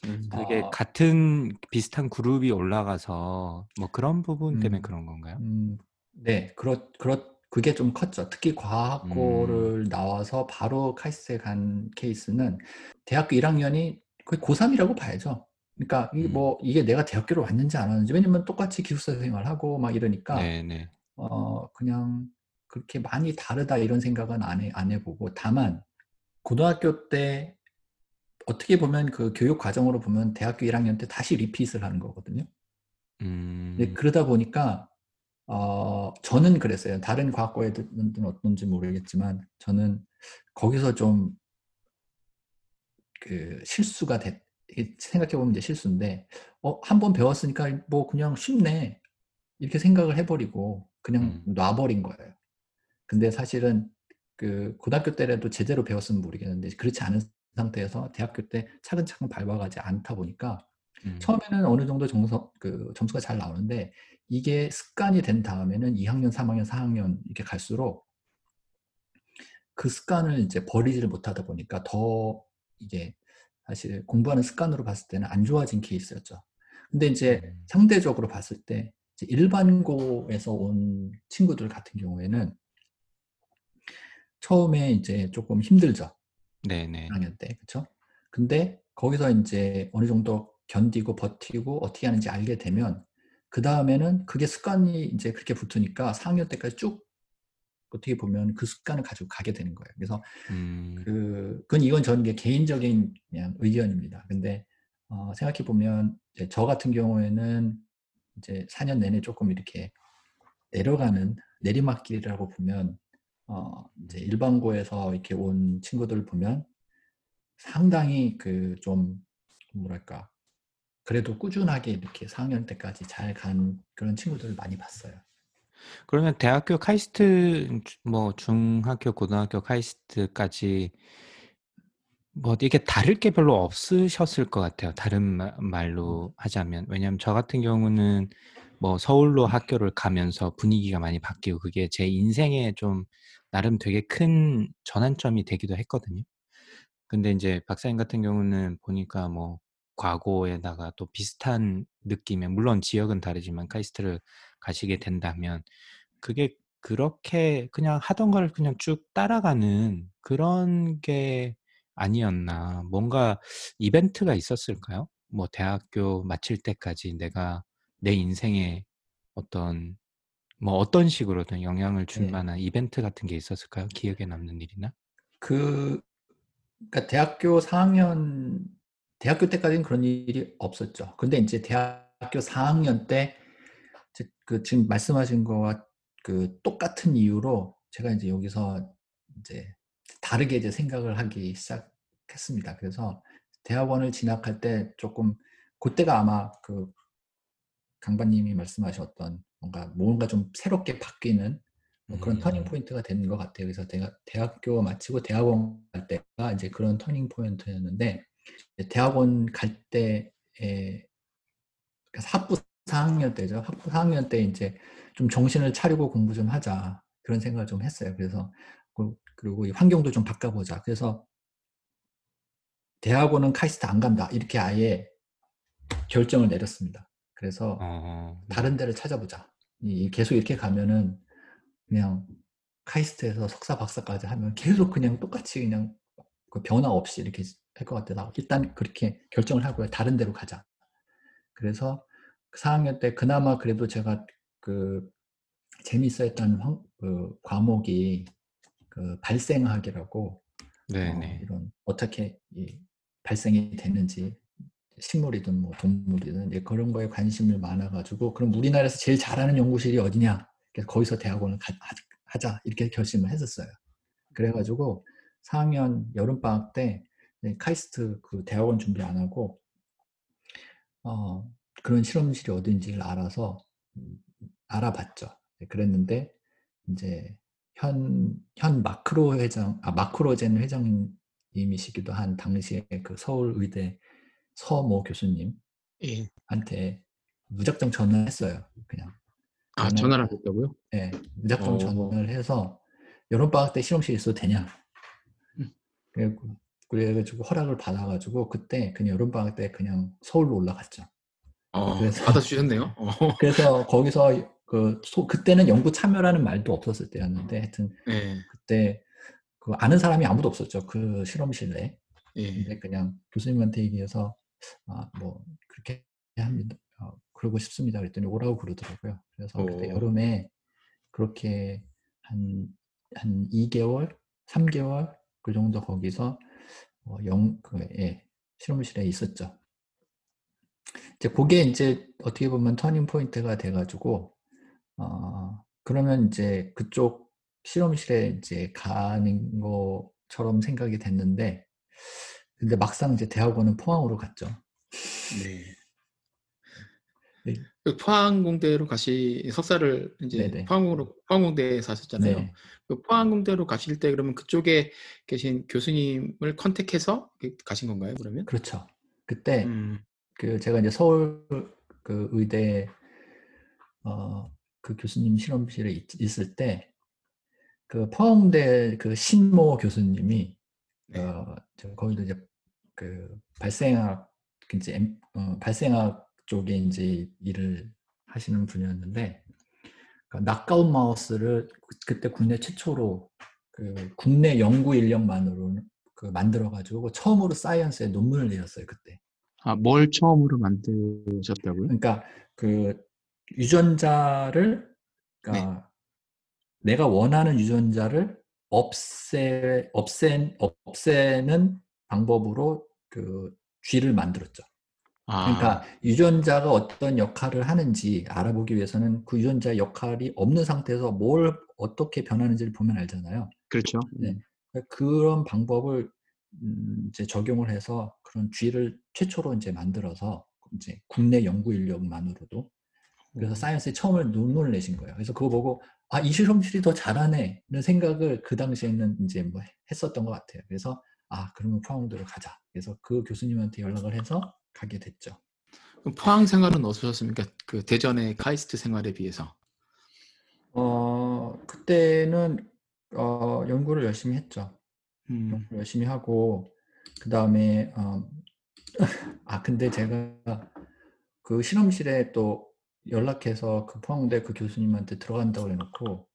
음. 그게 아. 같은 비슷한 그룹이 올라가서 뭐 그런 부분 때문에 음. 그런 건가요? 음, 네, 그렇, 그렇, 그게 좀 컸죠. 특히 과학고를 음. 나와서 바로 카이스트에 간 케이스는 대학교 1학년이 거의 고3이라고 봐야죠. 그러니까 이게 음. 뭐 이게 내가 대학교를 왔는지 안 왔는지 왜냐면 똑같이 기숙사 생활 하고 막 이러니까 네네. 어 그냥 그렇게 많이 다르다 이런 생각은 안 해, 안 해보고 다만 고등학교 때 어떻게 보면 그 교육 과정으로 보면 대학교 1학년 때 다시 리핏을 하는 거거든요. 음. 그러다 보니까 어, 저는 그랬어요. 다른 애들은 어떤지 모르겠지만 저는 거기서 좀 그 실수가 됐, 생각해 보면 이제 실수인데 어, 한 번 배웠으니까 뭐 그냥 쉽네 이렇게 생각을 해버리고 그냥 음. 놔버린 거예요. 근데 사실은 그 고등학교 때라도 제대로 배웠으면 모르겠는데 그렇지 않은 상태에서 대학교 때 차근차근 밟아가지 않다 보니까 음. 처음에는 어느 정도 정서, 그 점수가 잘 나오는데 이게 습관이 된 다음에는 2학년, 3학년, 4학년 이렇게 갈수록 그 습관을 이제 버리지를 못하다 보니까 더 이게 사실 공부하는 습관으로 봤을 때는 안 좋아진 케이스였죠. 근데 이제 음. 상대적으로 봤을 때 일반고에서 온 친구들 같은 경우에는 처음에 이제 조금 힘들죠. 네네. 1학년 때, 그쵸? 근데 거기서 이제 어느 정도 견디고 버티고 어떻게 하는지 알게 되면 그 다음에는 그게 습관이 이제 그렇게 붙으니까 4학년 때까지 쭉 어떻게 보면 그 습관을 가지고 가게 되는 거예요. 그래서 음. 그, 그건 이건 저는 게 개인적인 그냥 의견입니다. 근데 어, 생각해 보면 저 같은 경우에는 이제 4년 내내 조금 이렇게 내려가는 내리막길이라고 보면 어, 이제 일반고에서 이렇게 온 친구들 보면 상당히 그 좀 뭐랄까 그래도 꾸준하게 이렇게 4학년 때까지 잘 간 그런 친구들을 많이 봤어요. 그러면 대학교 카이스트 뭐 중학교 고등학교 카이스트까지 뭐 이게 다를 게 별로 없으셨을 것 같아요. 다른 마- 말로 하자면 왜냐하면 저 같은 경우는 뭐 서울로 학교를 가면서 분위기가 많이 바뀌고 그게 제 인생에 좀 나름 되게 큰 전환점이 되기도 했거든요. 근데 이제 박사님 같은 경우는 보니까 뭐 과거에다가 또 비슷한 느낌의 물론 지역은 다르지만 카이스트를 가시게 된다면 그게 그렇게 그냥 하던 걸 그냥 쭉 따라가는 그런 게 아니었나. 뭔가 이벤트가 있었을까요? 뭐 대학교 마칠 때까지 내가 내 인생에 어떤 뭐 어떤 식으로든 영향을 줄 네. 만한 이벤트 같은 게 있었을까요? 기억에 남는 일이나? 그 그러니까 대학교 4학년 대학교 때까지는 그런 일이 없었죠. 근데 이제 대학교 4학년 때 그 지금 말씀하신 거와 그 똑같은 이유로 제가 이제 여기서 이제 다르게 이제 생각을 하기 시작했습니다. 그래서 대학원을 진학할 때 조금 그때가 아마 그 강반님이 말씀하셨던 뭔가 뭔가 좀 새롭게 바뀌는 뭐 그런 음. turning point가 되는 것 같아요. 그래서 제가 대학교 마치고 대학원 갈 때가 이제 그런 turning point였는데 대학원 갈 때에 그러니까 학부 4학년 때죠. 학부 4학년 때 이제 좀 정신을 차리고 공부 좀 하자 그런 생각을 좀 했어요. 그래서 그- 그리고 이 환경도 좀 바꿔보자. 그래서 대학원은 카이스트 안 간다 이렇게 아예 결정을 내렸습니다. 그래서 어, 다른 데를 찾아보자. 이 계속 이렇게 가면은 그냥 카이스트에서 석사 박사까지 하면 계속 그냥 똑같이 그냥 그 변화 없이 이렇게 할 것 같아서 일단 그렇게 결정을 하고요. 다른 데로 가자. 그래서 그 4학년 때 그나마 그래도 제가 그 재미있어 했던 황- 그 과목이 그 발생학이라고 네네. 어, 이런 어떻게 이 발생이 되는지 식물이든 뭐 동물이든 그런 거에 관심이 많아가지고 그럼 우리나라에서 제일 잘하는 연구실이 어디냐? 그래서 거기서 대학원을 가- 하- 하자 이렇게 결심을 했었어요. 그래가지고 4학년 여름 방학 때 카이스트 그 대학원 준비 안 하고 어, 그런 실험실이 어딘지를 알아서 음, 알아봤죠. 네, 그랬는데 이제 현, 현 마크로 회장, 아, 마크로젠 회장님이시기도 한 당시에 그 서울의대 서모 교수님한테 예. 무작정 전화했어요. 그냥. 아, 전화를 하셨다고요? 예, 무작정 어. 전화를 해서 여름방학 때 실험실 있어도 되냐? 음. 그래가지고, 그래가지고 허락을 받아가지고 그때 그냥 여름방학 때 그냥 서울로 올라갔죠. 어, 그래서- 받아주셨네요. 어, 그래서 거기서 그 소- 그때는 연구 참여라는 말도 없었을 때였는데 하여튼 예, 그때 그 아는 사람이 아무도 없었죠 그 실험실 내에 예. 근데 그냥 교수님한테 얘기해서 아 뭐 그렇게 합니다 어, 그러고 싶습니다 그랬더니 오라고 그러더라고요 그래서 그때 오. 여름에 그렇게 한 한 2개월 3개월 그 정도 거기서 어, 영, 그, 예, 실험실에 있었죠. 이제 그게 이제 어떻게 보면 터닝 포인트가 돼가지고, 어, 그러면 이제 그쪽 실험실에 이제 가는 것처럼 생각이 됐는데, 근데 막상 이제 대학원은 포항으로 갔죠. 네. 네. 그 포항공대로 가시 석사를 이제 네네. 포항으로 포항공대에서 하셨잖아요. 네. 그 포항공대로 가실 때 그러면 그쪽에 계신 교수님을 컨택해서 가신 건가요? 그러면? 그렇죠. 그때 음, 그 제가 이제 서울 그 의대 어, 그 교수님 실험실에 있, 있을 때 그 포항대 그 신모 교수님이 네. 어, 저 거기도 이제 그 발생학 그 이제 엠- 어, 발생학 쪽에 이제 일을 하시는 분이었는데 그 낙가운 마우스를 그- 그때 국내 최초로 그 국내 연구 인력만으로 그 만들어 가지고 처음으로 사이언스에 논문을 내렸어요 그때. 아, 뭘 처음으로 만드셨다고요? 그러니까 그 유전자를 그러니까 내가 원하는 유전자를 없애 없앤 없애는 방법으로 그 쥐를 만들었죠. 아, 그러니까 유전자가 어떤 역할을 하는지 알아보기 위해서는 그 유전자 역할이 없는 상태에서 뭘 어떻게 변하는지를 보면 알잖아요. 그렇죠. 네. 그런 방법을 음, 이제 적용을 해서 그런 쥐를 최초로 이제 만들어서 이제 국내 연구 인력만으로도 그래서 음. 사이언스에 처음을 논문을 내신 거예요. 그래서 그거 보고 아 이 실험실이 더 잘하네 이런 생각을 그 당시에는 이제 뭐 했었던 것 같아요. 그래서 아 그러면 포항대로 가자. 그래서 그 교수님한테 연락을 해서 가게 됐죠. 포항 생활은 어떠셨습니까? 그 대전의 카이스트 생활에 비해서. 어 그때는 어 연구를 열심히 했죠. 음, 연구를 열심히 하고 그 다음에 어, 아 근데 제가 그 실험실에 또 연락해서 그 포항대 그 교수님한테 들어간다고 해놓고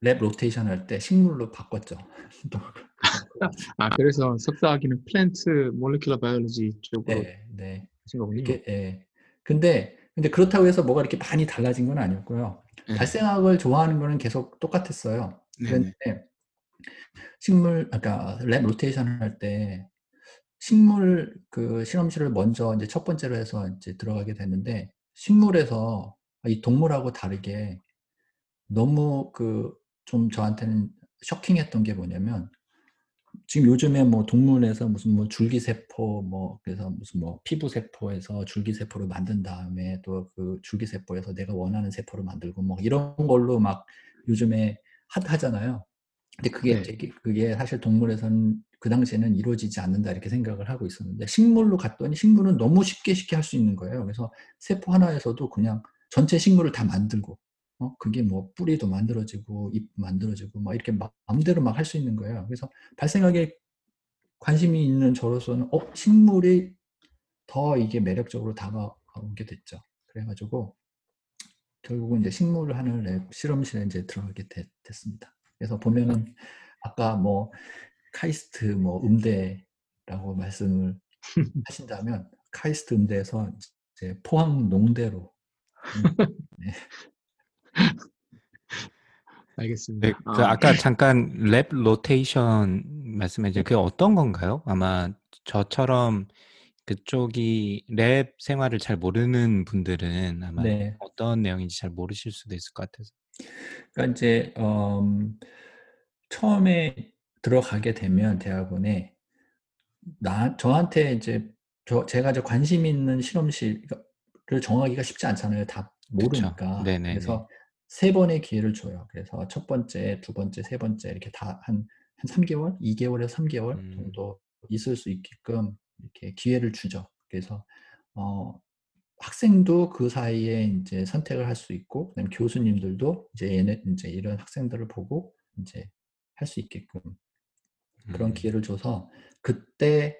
lab rotation 할 때 식물로 바꿨죠. 또 아, 그래서 석사학위는 plant molecular biology 쪽으로 네, 네. 하신 거군요. 예. 근데 근데 그렇다고 해서 뭐가 이렇게 많이 달라진 건 아니었고요. 네. 발생학을 좋아하는 거는 계속 똑같았어요. 네네. 그런데 식물 아까 lab rotation 할때 식물 그 실험실을 먼저 이제 첫 번째로 해서 이제 들어가게 됐는데 식물에서 이 동물하고 다르게 너무 그 좀 저한테는 쇼킹했던 게 뭐냐면 지금 요즘에 뭐 동물에서 무슨 뭐 줄기세포 뭐 그래서 무슨 뭐 피부세포에서 줄기세포를 만든 다음에 또 그 줄기세포에서 내가 원하는 세포를 만들고 뭐 이런 걸로 막 요즘에 핫하잖아요. 근데 그게 네. 되게 그게 사실 동물에서는 그 당시에는 이루어지지 않는다 이렇게 생각을 하고 있었는데 식물로 갔더니 식물은 너무 쉽게 쉽게 할 수 있는 거예요. 그래서 세포 하나에서도 그냥 전체 식물을 다 만들고 어 그게 뭐 뿌리도 만들어지고 잎 만들어지고 막 이렇게 막 마음대로 막 할 수 있는 거예요. 그래서 발생학에 관심이 있는 저로서는 어 식물이 더 이게 매력적으로 다가오게 됐죠. 그래가지고 결국은 이제 식물을 하는 lab 실험실에 이제 들어가게 됐, 됐습니다. 그래서 보면은 아까 뭐 카이스트 뭐 음대라고 말씀을 하신다면 카이스트 음대에서 이제 포항 농대로 음, 네. 알겠습니다. 네, 그 아, 아까 잠깐 lab rotation 말씀해 주신 그 어떤 건가요? 아마 저처럼 그쪽이 랩 생활을 잘 모르는 분들은 아마 네. 어떤 내용인지 잘 모르실 수도 있을 것 같아서. 그러니까 이제 음, 처음에 들어가게 되면 대학원에 나 저한테 이제 저 제가 이제 관심 있는 실험실을 정하기가 쉽지 않잖아요. 다 모르니까. 그래서 세 번의 기회를 줘요. 그래서 첫 번째, 두 번째, 세 번째 이렇게 다 한 한 3개월, 2개월에서 3개월 음. 정도 있을 수 있게끔 이렇게 기회를 주죠. 그래서 어 학생도 그 사이에 이제 선택을 할 수 있고, 그다음에 교수님들도 이제 얘네 이제 이런 학생들을 보고 이제 할 수 있게끔 그런 음. 기회를 줘서 그때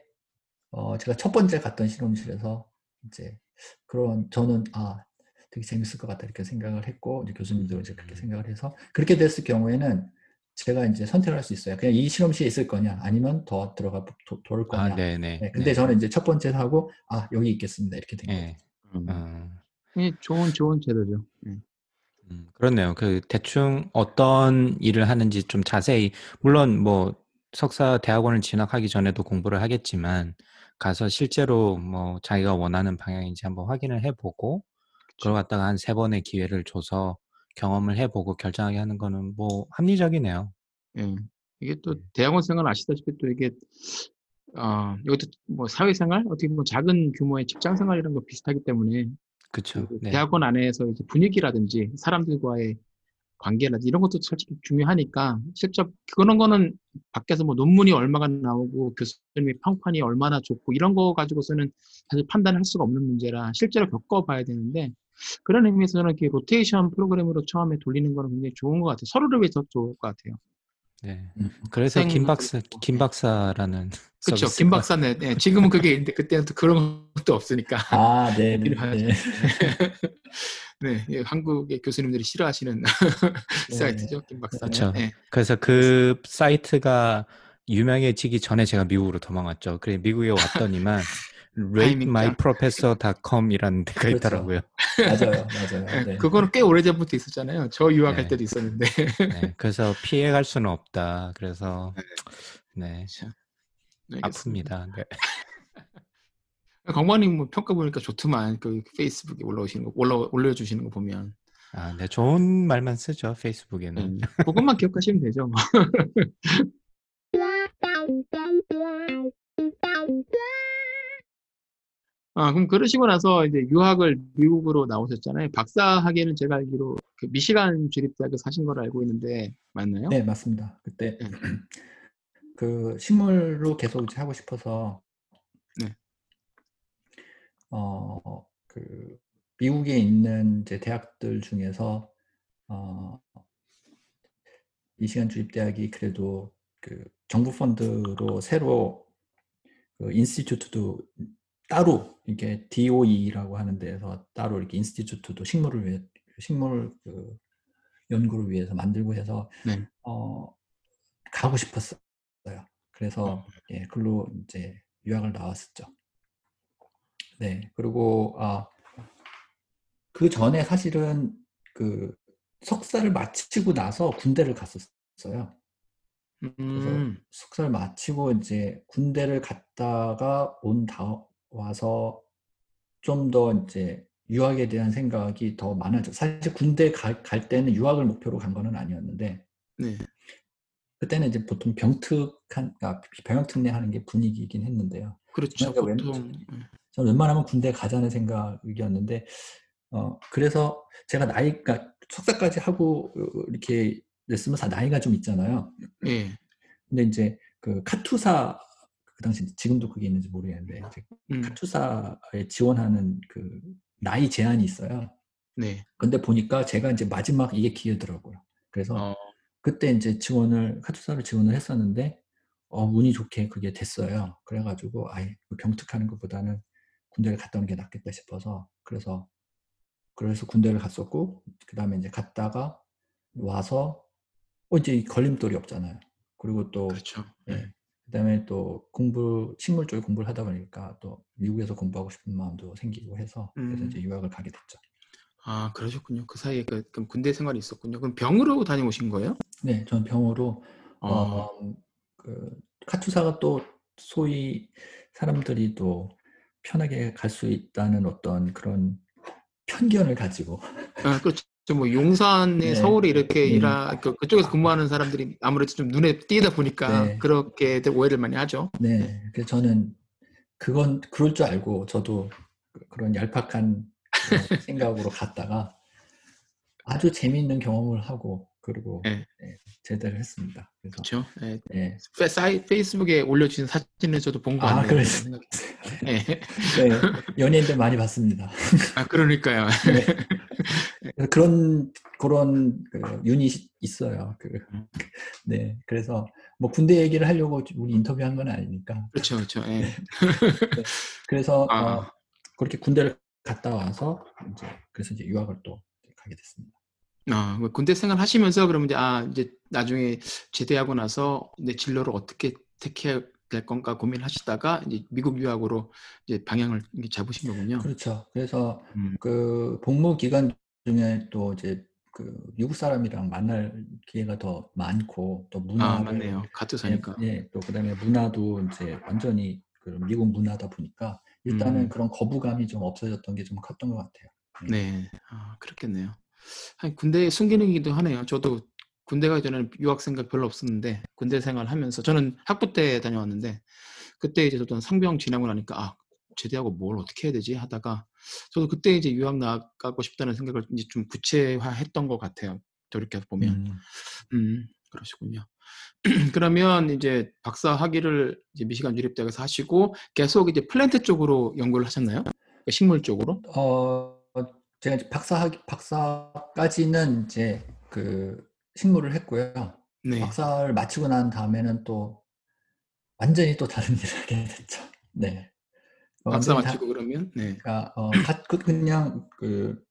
어 제가 첫 번째 갔던 실험실에서 이제 그런 저는 아 되게 재밌을 것 같다 이렇게 생각을 했고 이제 교수님도 이제 그렇게 음. 생각을 해서 그렇게 됐을 경우에는 제가 이제 선택을 할 수 있어요. 그냥 이 실험실에 있을 거냐 아니면 더 들어가 도, 돌 거냐. 아, 네네. 네, 근데 네. 저는 이제 첫 번째 하고 아 여기 있겠습니다 이렇게 된 거예요. 예. 음. 어. 이 좋은 좋은 제도죠. 예. 음, 그렇네요. 그 대충 어떤 일을 하는지 좀 자세히 물론 뭐 석사 대학원을 진학하기 전에도 공부를 하겠지만 가서 실제로 뭐 자기가 원하는 방향인지 한번 확인을 해보고 그걸 갖다가 한 세 번의 기회를 줘서 경험을 해보고 결정하게 하는 거는 뭐 합리적이네요. 예. 이게 또 음. 대학원 생활 아시다시피 또 이게 어, 이것도 뭐 사회생활 어떻게 보면 작은 규모의 직장 생활 이런 거 비슷하기 때문에 그쵸? 그 네. 대학원 안에서 이제 분위기라든지 사람들과의 관계라든지 이런 것도 솔직히 중요하니까 실제 그런 거는 밖에서 뭐 논문이 얼마가 나오고 교수님의 평판이 얼마나 좋고 이런 거 가지고서는 사실 판단할 수가 없는 문제라 실제로 겪어봐야 되는데 그런 의미에서는 이렇게 로테이션 프로그램으로 처음에 돌리는 거는 굉장히 좋은 것 같아요. 서로를 위해서 좋을 것 같아요. 네. 음. 그래서 김 학생들도 박사, 있고, 김 네. 박사라는 그렇죠. 서비스가- 김 박사네. 네, 지금은 그게 있는데 그때는 또 그런 것도 없으니까. 아, 네, 네, 필요하죠. 네. 네, 예, 한국의 교수님들이 싫어하시는 네. 사이트죠, 김 박사네. 그쵸. 네. 그래서 그 사이트가 유명해지기 전에 제가 미국으로 도망왔죠. 그래 미국에 왔더니만 ratemyprofessor.com이라는 데가 그렇죠. 있더라고요. 맞아요, 맞아요. 네, 네. 그거는 꽤 오래전부터 있었잖아요. 저 유학할 네. 때도 있었는데. 네, 그래서 피해갈 수는 없다. 그래서 네, 알겠습니다. 아픕니다. 네. 광관님 뭐 평가 보니까 좋더만 그 페이스북에 올라오시는 거 올라 올려주시는 거 보면 아, 네, 좋은 말만 쓰죠 페이스북에는. 네, 그것만 기억하시면 되죠. 뭐. 아, 그럼 그러시고 나서 이제 유학을 미국으로 나오셨잖아요. 박사학위는 제가 알기로 그 미시간 주립대학에 사신 걸로 알고 있는데 맞나요? 네, 맞습니다. 그때 네. 그 식물로 계속 이제 하고 싶어서 네. 어, 그 미국에 있는 이제 대학들 중에서 어, 미시간 주립대학이 그래도 그 정부 펀드로 새로 그 인스티튜트도 따로 이게 DOE라고 하는 데에서 따로 이렇게 인스티튜트도 식물을 위해 식물 그 연구를 위해서 만들고 해서 네. 어, 가고 싶었어요. 그래서 예, 글로 이제 유학을 나왔었죠. 네, 그리고 아, 그 전에 사실은 그 석사를 마치고 나서 군대를 갔었어요. 음, 석사를 마치고 이제 군대를 갔다가 온 다 와서 좀 더 이제 유학에 대한 생각이 더 많아져. 사실 군대 가, 갈 때는 유학을 목표로 간 거는 아니었는데 네. 그때는 이제 보통 병특한, 아, 병역 특례 하는 게 분위기이긴 했는데요. 그렇죠. 그러니까 웬- 보통 네. 저는 웬만하면 군대 가자는 생각이었는데, 어, 그래서 제가 나이, 가 석사까지 하고 어, 이렇게 됐으면 사- 나이가 좀 있잖아요. 예. 근데 이제 그 카투사 그 당시 지금도 그게 있는지 모르겠는데 음, 카투사에 지원하는 그 나이 제한이 있어요. 네. 근데 보니까 제가 이제 마지막 이게 기회더라고요. 그래서 어, 그때 이제 지원을 카투사를 지원을 했었는데 어, 운이 좋게 그게 됐어요. 그래가지고 아예 그 병특하는 것보다는 군대를 갔다 오는 게 낫겠다 싶어서 그래서 그래서 군대를 갔었고 그 다음에 이제 갔다가 와서 어, 이제 이 걸림돌이 없잖아요. 그리고 또 그렇죠. 예. 예. 그다음에 또 공부 식물 쪽에 공부를 하다 보니까 또 미국에서 공부하고 싶은 마음도 생기고 해서 그래서 음. 이제 유학을 가게 됐죠. 아, 그러셨군요. 그 사이에 그, 그럼 군대 생활이 있었군요. 그럼 병으로 다녀오신 거예요? 네, 전 병으로 어, 어, 그 카투사가 또 소위 사람들이 또 편하게 갈 수 있다는 어떤 그런 편견을 가지고 아, 그렇죠. 뭐 용산에 네. 서울에 이렇게 네. 일하 그, 그쪽에서 근무하는 사람들이 아무래도 좀 눈에 띄다 보니까 네. 그렇게 오해를 많이 하죠. 네, 그래서 저는 그건 그럴 줄 알고 저도 그- 그런 얄팍한 생각으로 갔다가 아주 재미있는 경험을 하고 그리고 네. 네, 제대를 했습니다. 그렇죠. 예. 네, 페, 사이, 페이스북에 올려주신 사진을 저도 본거 아, 같네요. 그래서-. 예. 네, 연예인들 많이 봤습니다. 아, 그러니까요. 네. 그런 그런 그 유닛이 있어요. 그, 음. 네, 그래서 뭐 군대 얘기를 하려고 우리 인터뷰한 건 아니니까. 그렇죠, 그렇죠. 예. 그래서 아. 어, 그렇게 군대를 갔다 와서 이제 그래서 이제 유학을 또 가게 됐습니다. 아, 뭐 군대 생활 하시면서 그러면 이제 아 이제 나중에 제대하고 나서 내 진로를 어떻게 택해야 될 건가 고민하시다가 이제 미국 유학으로 이제 방향을 잡으신 거군요. 그렇죠. 그래서 음. 그 복무 기간 중에 또 이제 그 미국 사람이랑 만날 기회가 더 많고 또 아, 문화를 맞네요. 예, 예, 또 그다음에 문화도 이제 완전히 그 미국 문화다 보니까 일단은 음. 그런 거부감이 좀 없어졌던 게 좀 컸던 것 같아요. 네. 아, 그렇겠네요. 아니, 군대의 순기능이기도 하네요. 저도 군대 가기 전에는 유학 생각 별로 없었는데 군대 생활 하면서 저는 학부 때 다녀왔는데 그때 이제 저도 상병 지나고 나니까 아, 제대하고 뭘 어떻게 해야 되지 하다가 저도 그때 이제 유학 나가고 싶다는 생각을 이제 좀 구체화했던 것 같아요. 돌이켜 보면. 음, 음, 그러시군요. 그러면 이제 박사 학위를 이제 미시간 유립대학에서 하시고 계속 이제 플랜트 쪽으로 연구를 하셨나요? 그러니까 식물 쪽으로? 어, 제가 이제 박사 학 박사까지는 이제 그 식물을 했고요. 네. 박사를 마치고 난 다음에는 또 완전히 또 다른 일을 하게 됐죠. 네. 박사 완전히 다- 마치고 그러면 네. 그러니까 어, 가- 그- 그냥 그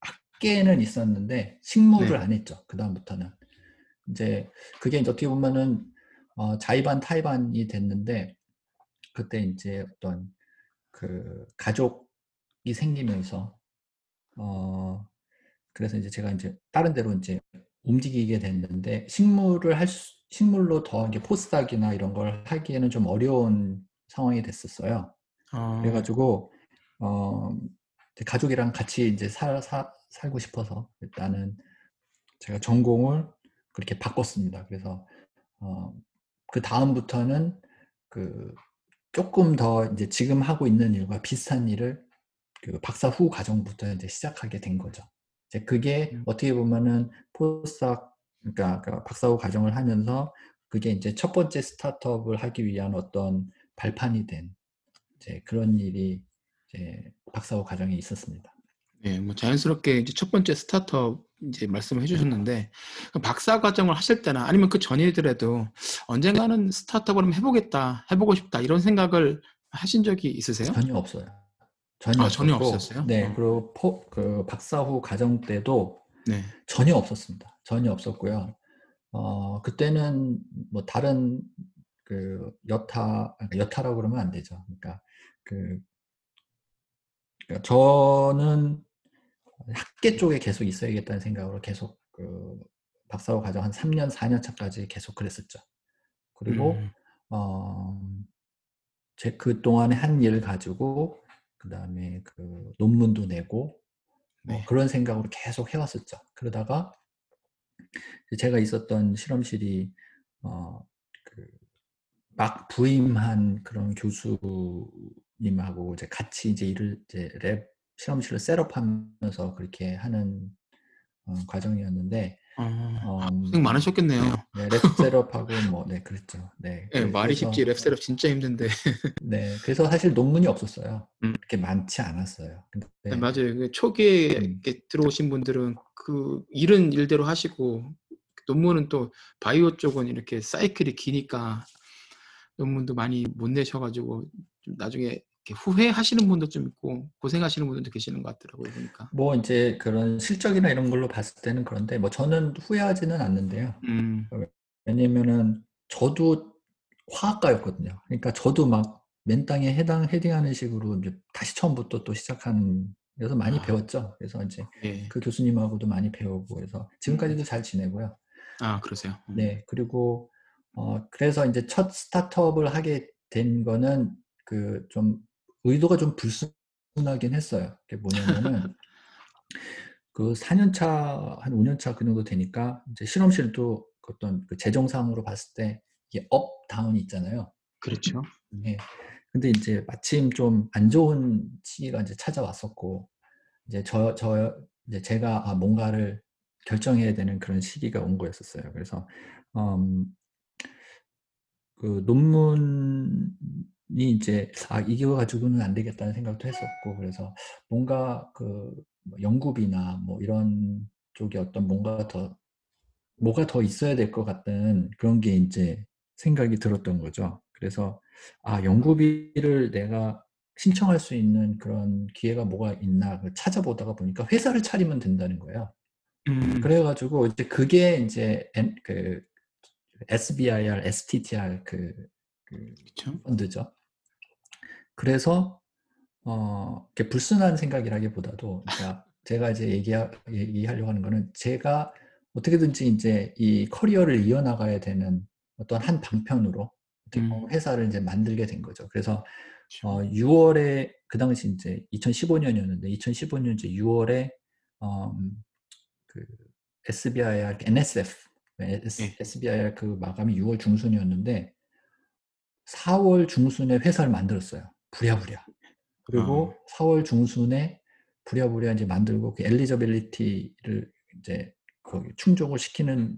학계는 있었는데 식물을 네. 안 했죠. 그 다음부터는 이제 그게 이제 어떻게 보면은 어, 자의반 타의반이 됐는데 그때 이제 어떤 그 가족이 생기면서 어 그래서 이제 제가 이제 다른 데로 이제 움직이게 됐는데 식물을 할 수, 식물로 더 이게 포스닥이나 이런 걸 하기에는 좀 어려운 상황이 됐었어요. 어, 그래가지고 어 가족이랑 같이 이제 살, 사- 살고 싶어서 일단은 제가 전공을 그렇게 바꿨습니다. 그래서 어, 그 다음부터는 그 조금 더 이제 지금 하고 있는 일과 비슷한 일을 그 박사 후 과정부터 이제 시작하게 된 거죠. 이제 그게 음. 어떻게 보면은 포스닥 그러니까 그 박사 후 과정을 하면서 그게 이제 첫 번째 스타트업을 하기 위한 어떤 발판이 된 이제 그런 일이 이제 박사 후 과정에 있었습니다. 네, 뭐 자연스럽게 이제 첫 번째 스타트업 이제 말씀을 해주셨는데 그 박사 과정을 하실 때나 아니면 그 전이더라도 언젠가는 스타트업을 해보겠다, 해보고 싶다 이런 생각을 하신 적이 있으세요? 전혀 없어요. 전혀 아, 전혀 없었어요? 네, 어. 그리고 포, 그 박사 후 과정 때도 네, 전혀 없었습니다. 전혀 없었고요. 어, 그때는 뭐 다른 그 여타, 그러니까 여타라고 그러면 안 되죠. 그러니까 그, 그러니까 저는 학계 쪽에 계속 있어야겠다는 생각으로 계속 그 박사 후 과정 한 3년, 4년 차까지 계속 그랬었죠. 그리고 음, 어, 제 그 동안에 한 일을 가지고 그 다음에 그 논문도 내고 뭐 네. 그런 생각으로 계속 해왔었죠. 그러다가 제가 있었던 실험실이 어, 그막 부임한 그런 교수 님하고 이제 같이 이제 일을 이제 lab 실험실을 setup하면서 그렇게 하는 어, 과정이었는데 어, 음, 고생 많으셨겠네요. 네, lab setup하고 뭐 네 그랬죠. 네. 예, 말이 쉽지 lab setup 진짜 힘든데. 네, 그래서 사실 논문이 없었어요. 음. 그렇게 많지 않았어요. 근데 네, 맞아요. 그 초기에 음. 들어오신 분들은 그 일은 일대로 하시고 논문은 또 바이오 쪽은 이렇게 사이클이 기니까 논문도 많이 못 내셔가지고 좀 나중에 후회하시는 분도 좀 있고 고생하시는 분들도 계시는 것 같더라고요 보니까. 뭐 이제 그런 실적이나 이런 걸로 봤을 때는 그런데 뭐 저는 후회하지는 않는데요. 음, 왜냐면은 저도 화학과였거든요. 그러니까 저도 막 맨땅에 해당 헤딩하는 식으로 이제 다시 처음부터 또 시작하는 그래서 많이 아. 배웠죠. 그래서 이제 예. 그 교수님하고도 많이 배우고 그래서 지금까지도 잘 지내고요. 아 그러세요. 음. 네, 그리고 어 그래서 이제 첫 스타트업을 하게 된 거는 그 좀 의도가 좀 불순하긴 했어요. 그게 뭐냐면은 그 4년 차, 한 5년 차 그 정도 되니까 이제 실험실도 그 어떤 그 재정상으로 봤을 때 이게 up, down이 있잖아요. 그렇죠. 예. 근데 이제 마침 좀 안 좋은 시기가 이제 찾아왔었고, 이제 저, 저, 이제 제가 아, 뭔가를 결정해야 되는 그런 시기가 온 거였었어요. 그래서, 음, 그 논문 이 이제, 아, 이거 가지고는 안 되겠다는 생각도 했었고, 그래서 뭔가 그뭐 연구비나 뭐 이런 쪽에 어떤 뭔가 더, 뭐가 더 있어야 될 것 같은 그런 게 이제 생각이 들었던 거죠. 그래서 아 연구비를 내가 신청할 수 있는 그런 기회가 뭐가 있나 찾아보다가 보니까 회사를 차리면 된다는 거예요. 음, 그래가지고 이제 그게 이제 그 SBIR, STTR 그, 그 그렇죠. 펀드죠. 그래서 어, 이렇게 불순한 생각이라기보다도 그러니까 제가 이제 얘기하, 얘기하려고 하는 거는 제가 어떻게든지 이제 이 커리어를 이어나가야 되는 어떤 한 방편으로 음. 회사를 이제 만들게 된 거죠. 그래서. 어, 6월에 그 당시 이제 2015년이었는데 2015년 이제 6월에 음, 그 SBIR NSF S, 예. SBIR 그 마감이 6월 중순이었는데 4월 중순에 회사를 만들었어요. 부랴부랴. 그리고 4월 중순에 부랴부랴 이제 만들고 그 엘리저빌리티를 이제 거기 충족을 시키는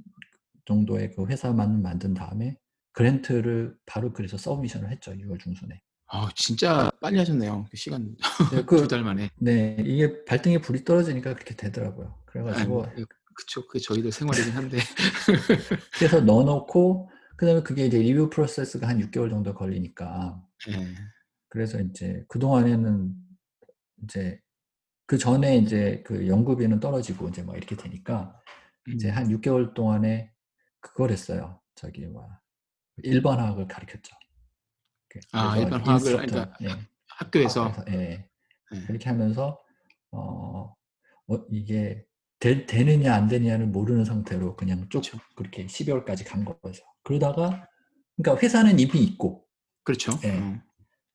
정도의 그 회사만 만든 다음에 그랜트를 바로 그래서 서브미션을 했죠. 6월 중순에. 아 진짜 빨리 하셨네요. 그 시간 네, 두 그, 달 만에. 네, 이게 발등에 불이 떨어지니까 그렇게 되더라고요. 그래가지고 아니, 그쵸. 그 저희도 생활이긴 한데. 그래서 넣어놓고 그다음에 그게 이제 리뷰 프로세스가 한 6개월 정도 걸리니까 예. 그래서 이제 그 동안에는 이제 그 전에 이제 그 연구비는 떨어지고 이제 뭐 이렇게 되니까 이제 음. 한 6개월 동안에 그걸 했어요. 저기 뭐 일반 화학을 가르쳤죠. 그- 아, 일반 화학을, 그러니까 예, 학교에서. 학교에서, 예, 예. 그렇게 하면서 어, 어, 이게 되, 되느냐 안 되느냐를 모르는 상태로 그냥 쭉 그쵸. 그렇게 12월까지 간 거죠. 그러다가 그러니까 회사는 이미 있고 그렇죠. 예. 음.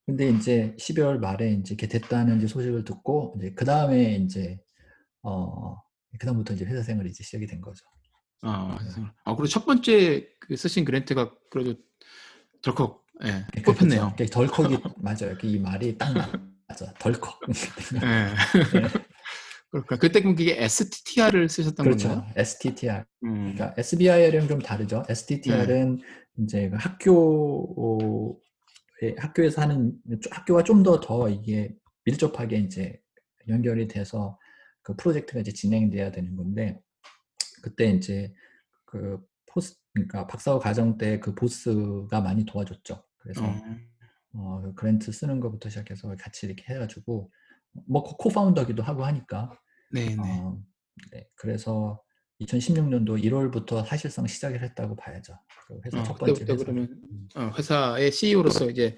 근데 이제 12월 말에 이제 이렇게 됐다는 이제 소식을 듣고 이제 그 다음에 이제 어 그다음부터 이제 회사 생활이 이제 시작이 된 거죠. 아, 네. 아, 그리고 첫 번째 그 쓰신 그랜트가 그래도 덜컥 예, 네, 뽑혔네요. 그렇죠. 덜컥이 맞아요. 이 말이 딱 맞아. 덜컥. 예. 그러니까 그때 그럼 그게 STTR을 쓰셨던 그렇죠. 건가요? STTR. 음. 그러니까 SBIR은 좀 다르죠. STTR은 이제 그 학교 학교에서 하는 학교와 좀 더 더 이게 밀접하게 이제 연결이 돼서 그 프로젝트가 이제 진행돼야 되는 건데 그때 이제 그 포스 그러니까 박사과 과정 때 그 보스가 많이 도와줬죠. 그래서 어, 어, 그 그랜트 쓰는 것부터 시작해서 같이 이렇게 해가지고 뭐 코- 코파운더기도 하고 하니까 네, 네. 어, 네, 그래서 2016년도 1월부터 사실상 시작을 했다고 봐야죠. 그 회사 어, 첫 번째 회사. 그러면 어, 회사의 CEO로서 이제,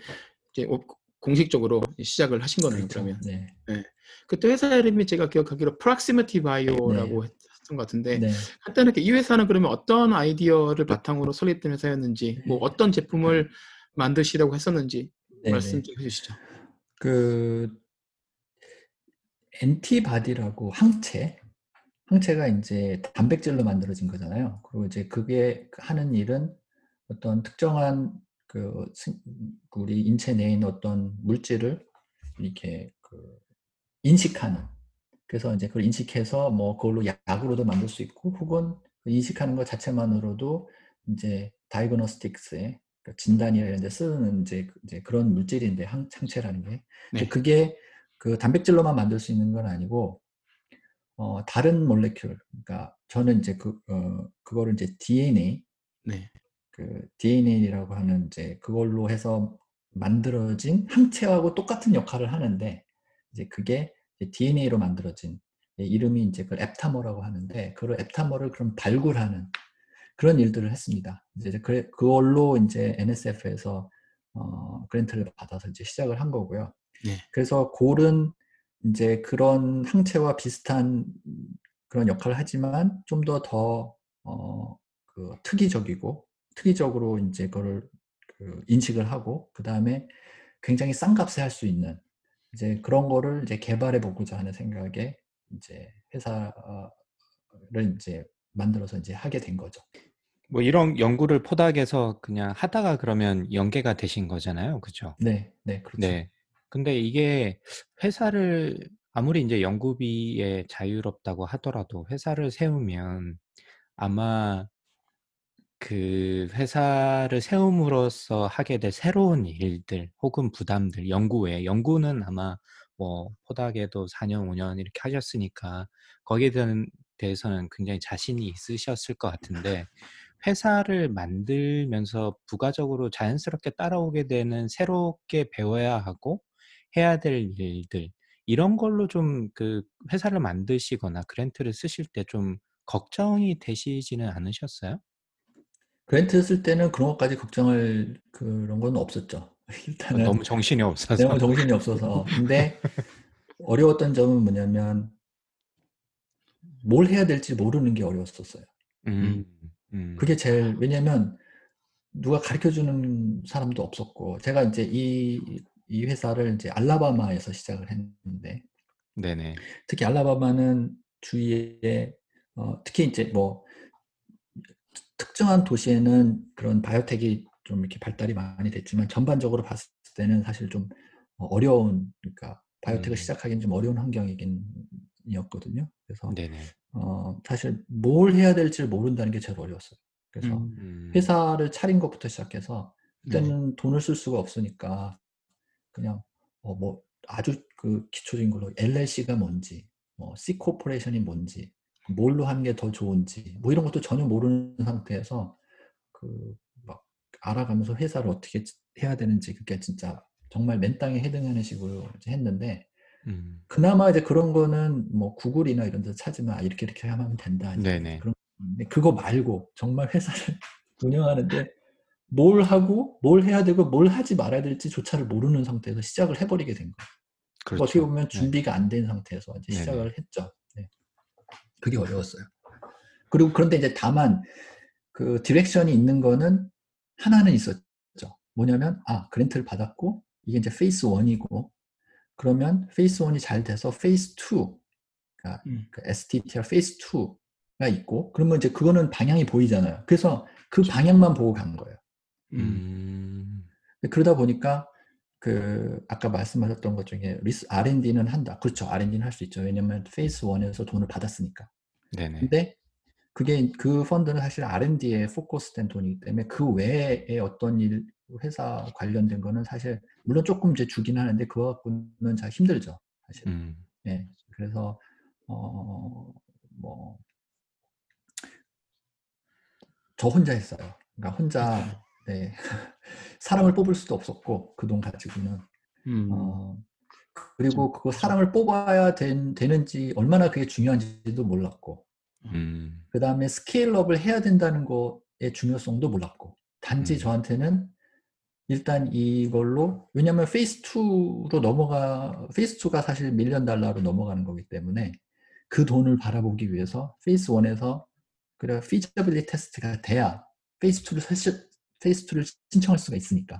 이제 오- 공식적으로 시작을 하신 거네요. 그렇죠. 그러면 네. 그때 회사 이름이 제가 기억하기로 Proximity Bio라고 했던 것 같은데 네. 간단하게 이 회사는 그러면 어떤 아이디어를 바탕으로 설립된 회사였는지, 뭐 어떤 제품을 만드시려고 했었는지 네, 말씀 네. 좀 해주시죠. 그 엔티바디라고 항체, 항체가 이제 단백질로 만들어진 거잖아요. 그리고 이제 그게 하는 일은 어떤 특정한 그 생- 우리 인체 내에 있는 어떤 물질을 이렇게 그 인식하는 그래서 이제 그걸 인식해서 뭐 그걸로 약으로도 만들 수 있고 혹은 그 인식하는 것 자체만으로도 이제 다이그노스틱스에 그러니까 진단이나 이런 데 쓰는 이제, 이제 그런 물질인데 항, 항체라는 게 네. 그게 그 단백질로만 만들 수 있는 건 아니고 어, 다른 몰레큘 그러니까 저는 이제 그 어, 그거를 이제 DNA 네. 그 DNA라고 하는 이제 그걸로 해서 만들어진 항체하고 똑같은 역할을 하는데 이제 그게 DNA로 만들어진 예, 이름이 이제 그 앱타머라고 하는데 그 앱타머를 그럼 발굴하는 그런 일들을 했습니다. 이제 그 그걸로 이제 NSF에서 어, 그랜트를 받아서 이제 시작을 한 거고요. 네. 그래서 골은 이제 그런 항체와 비슷한 그런 역할을 하지만 좀더더 어, 그 특이적이고 특이적으로 이제 그걸 그 인식을 하고 그 다음에 굉장히 싼 값에 할 수 있는 이제 그런 거를 이제 개발해 보고자 하는 생각에 이제 회사를 이제 만들어서 이제 하게 된 거죠. 뭐 이런 연구를 포닥에서 그냥 하다가 그러면 연계가 되신 거잖아요. 그죠? 네, 네, 그렇죠. 네. 근데 이게 회사를 아무리 이제 연구비에 자유롭다고 하더라도 회사를 세우면 아마 그 회사를 세움으로써 하게 될 새로운 일들 혹은 부담들, 연구 외에 연구는 아마 뭐 포닥에도 4년, 5년 이렇게 하셨으니까 거기에 대한 대해서는 굉장히 자신이 있으셨을 것 같은데 회사를 만들면서 부가적으로 자연스럽게 따라오게 되는 새롭게 배워야 하고 해야 될 일들 이런 걸로 좀 그 회사를 만드시거나 그랜트를 쓰실 때 좀 걱정이 되시지는 않으셨어요? 그랜트 쓸 때는 그런 것까지 걱정할 그런 건 없었죠. 일단은 너무 정신이 없어서. 너무 정신이 없어서. 근데 어려웠던 점은 뭐냐면 뭘 해야 될지 모르는 게 어려웠었어요. 음, 음. 그게 제일 왜냐면 누가 가르쳐 주는 사람도 없었고 제가 이제 이, 이 회사를 이제 알라바마에서 시작을 했는데 네네. 특히 알라바마는 주위에 어, 특히 이제 뭐 특정한 도시에는 그런 바이오텍이 좀 이렇게 발달이 많이 됐지만 전반적으로 봤을 때는 사실 좀 어려운 그러니까 바이오텍을 음. 시작하기는 좀 어려운 환경이긴 이었거든요. 그래서 네네. 어, 사실 뭘 해야 될지 모른다는 게 제일 어려웠어요. 그래서 음. 음. 회사를 차린 것부터 시작해서 네. 그때는 돈을 쓸 수가 없으니까 그냥 어, 뭐 아주 그 기초적인 걸로 LLC가 뭔지, 뭐 C 코퍼레이션이 뭔지, 뭘로 하는 게 더 좋은지, 뭐 이런 것도 전혀 모르는 상태에서 그 막 알아가면서 회사를 어떻게 해야 되는지 그게 진짜 정말 맨땅에 헤딩하는 식으로 이제 했는데 음. 그나마 이제 그런 거는 뭐 구글이나 이런 데서 찾으면 아, 이렇게 이렇게 하면 된다. 네네. 그런 근데 그거 말고 정말 회사를 운영하는데 뭘 하고 뭘 해야 되고 뭘 하지 말아야 될지 조차를 모르는 상태에서 시작을 해버리게 된 거예요. 그렇죠. 어떻게 보면 네. 준비가 안 된 상태에서 이제 네네. 시작을 했죠. 네. 그게 어려웠어요. 그리고 그런데 이제 다만 그 디렉션이 있는 거는 하나는 있었죠. 뭐냐면 아 그랜트를 받았고 이게 이제 페이스 1이고 그러면 페이스 1이 잘 돼서 페이스 2 그러니까 음. 그 STTR 페이스 2가 있고 그러면 이제 그거는 방향이 보이잖아요. 그래서 그 방향만 보고 간 거예요. 음. 음. 그러다 보니까 그 아까 말씀하셨던 것 중에 리스 R&D는 한다. 그렇죠. R&D는 할 수 있죠. 왜냐면 페이스 1에서 돈을 받았으니까. 네네. 근데 그게 그 펀드는 사실 R&D에 포커스된 돈이기 때문에 그 외에 어떤 일 회사 관련된 거는 사실 물론 조금 이제 주긴 하는데 그거 갖고는 잘 힘들죠. 사실. 음. 예. 그래서 어 뭐 저 혼자 했어요. 그러니까 혼자 네. 사람을 뽑을 수도 없었고 그 돈 가지고는 음. 어, 그리고 그거 사람을 뽑아야 된, 되는지 얼마나 그게 중요한지도 몰랐고 음. 그 다음에 스케일업을 해야 된다는 거의 중요성도 몰랐고 단지 음. 저한테는 일단 이걸로 왜냐하면 페이스 2로 넘어가 페이스 2가 사실 밀리언 달러로 넘어가는 거기 때문에 그 돈을 바라보기 위해서 페이스 1에서 그래 피저빌리 테스트가 돼야 페이스 2를 사실 페이스 2를 신청할 수가 있으니까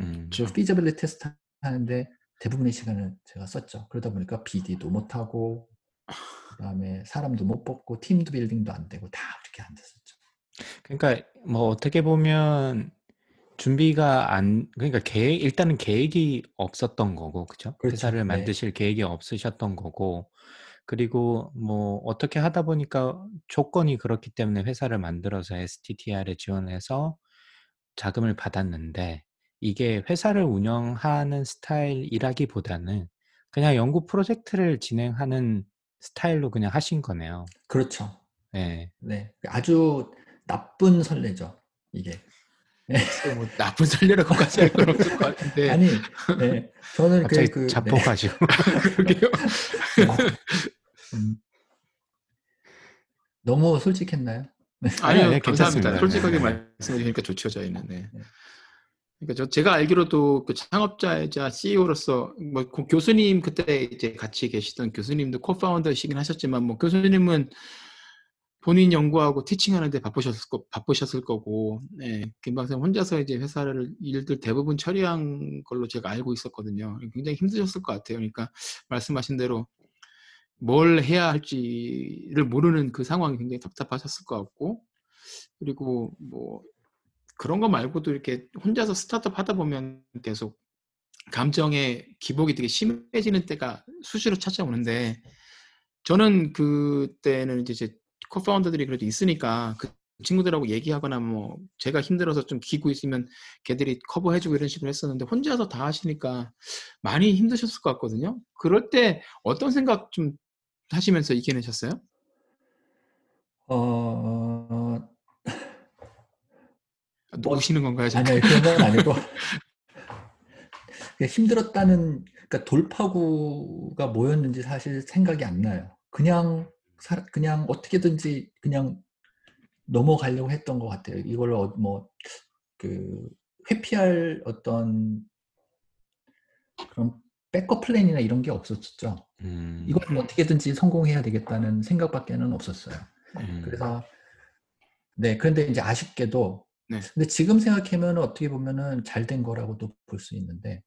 음. 피저빌리 테스트 하는데 대부분의 시간을 제가 썼죠. 그러다 보니까 BD도 못하고 그다음에 사람도 못 뽑고 팀도 빌딩도 안 되고 다 그렇게 안 됐었죠. 그러니까 뭐 어떻게 보면 준비가 안 그러니까 계획 일단은 계획이 없었던 거고 그죠? 그렇죠. 회사를 네. 만드실 계획이 없으셨던 거고 그리고 뭐 어떻게 하다 보니까 조건이 그렇기 때문에 회사를 만들어서 STTR에 지원해서 자금을 받았는데 이게 회사를 운영하는 스타일이라기보다는 그냥 연구 프로젝트를 진행하는 스타일로 그냥 하신 거네요. 그렇죠. 네. 네. 아주 나쁜 선례죠. 이게. 뭐 나쁜 설레라고까지 할 건 없을 것 같은데. 아니, 네. 저는 그, 갑자기 그, 네. 자폭하시고. 그러게요. 음. 너무 솔직했나요? 아니요, 네, 감사합니다. 괜찮습니다. 솔직하게 네. 말씀해 주니까 좋죠, 저희는. 네. 네. 그러니까 저 제가 알기로도 그 창업자이자 CEO로서 뭐 고- 교수님 그때 이제 같이 계시던 교수님도 코파운더시긴 하셨지만 뭐 교수님은 본인 연구하고 티칭하는데 바쁘셨을 거 바쁘셨을 거고, 네, 김박사님 혼자서 이제 회사를 일들 대부분 처리한 걸로 제가 알고 있었거든요. 굉장히 힘드셨을 것 같아요. 그러니까 말씀하신 대로 뭘 해야 할지를 모르는 그 상황이 굉장히 답답하셨을 것 같고, 그리고 뭐 그런 거 말고도 이렇게 혼자서 스타트업 하다 보면 계속 감정의 기복이 되게 심해지는 때가 수시로 찾아오는데 저는 그때는 이제 제 코파운더들이 그래도 있으니까 그 친구들하고 얘기하거나 뭐 제가 힘들어서 좀 기고 있으면 걔들이 커버해주고 이런 식으로 했었는데 혼자서 다 하시니까 많이 힘드셨을 것 같거든요. 그럴 때 어떤 생각 좀 하시면서 이겨내셨어요? 어, 아, 누구시는 건가요? 잠깐? 아니요, 그런 건 아니고. 힘들었다는, 그러니까 돌파구가 뭐였는지 사실 생각이 안 나요. 그냥, 사- 그냥 어떻게든지 그냥 넘어가려고 했던 것 같아요. 이걸 어, 뭐, 그, 회피할 어떤 그런 백업 플랜이나 이런 게 없었죠. 음, 이걸 음. 어떻게든지 성공해야 되겠다는 생각밖에는 없었어요. 음, 그래서 네 그런데 이제 아쉽게도 네. 근데 지금 생각하면 어떻게 보면은 잘 된 거라고도 볼 수 있는데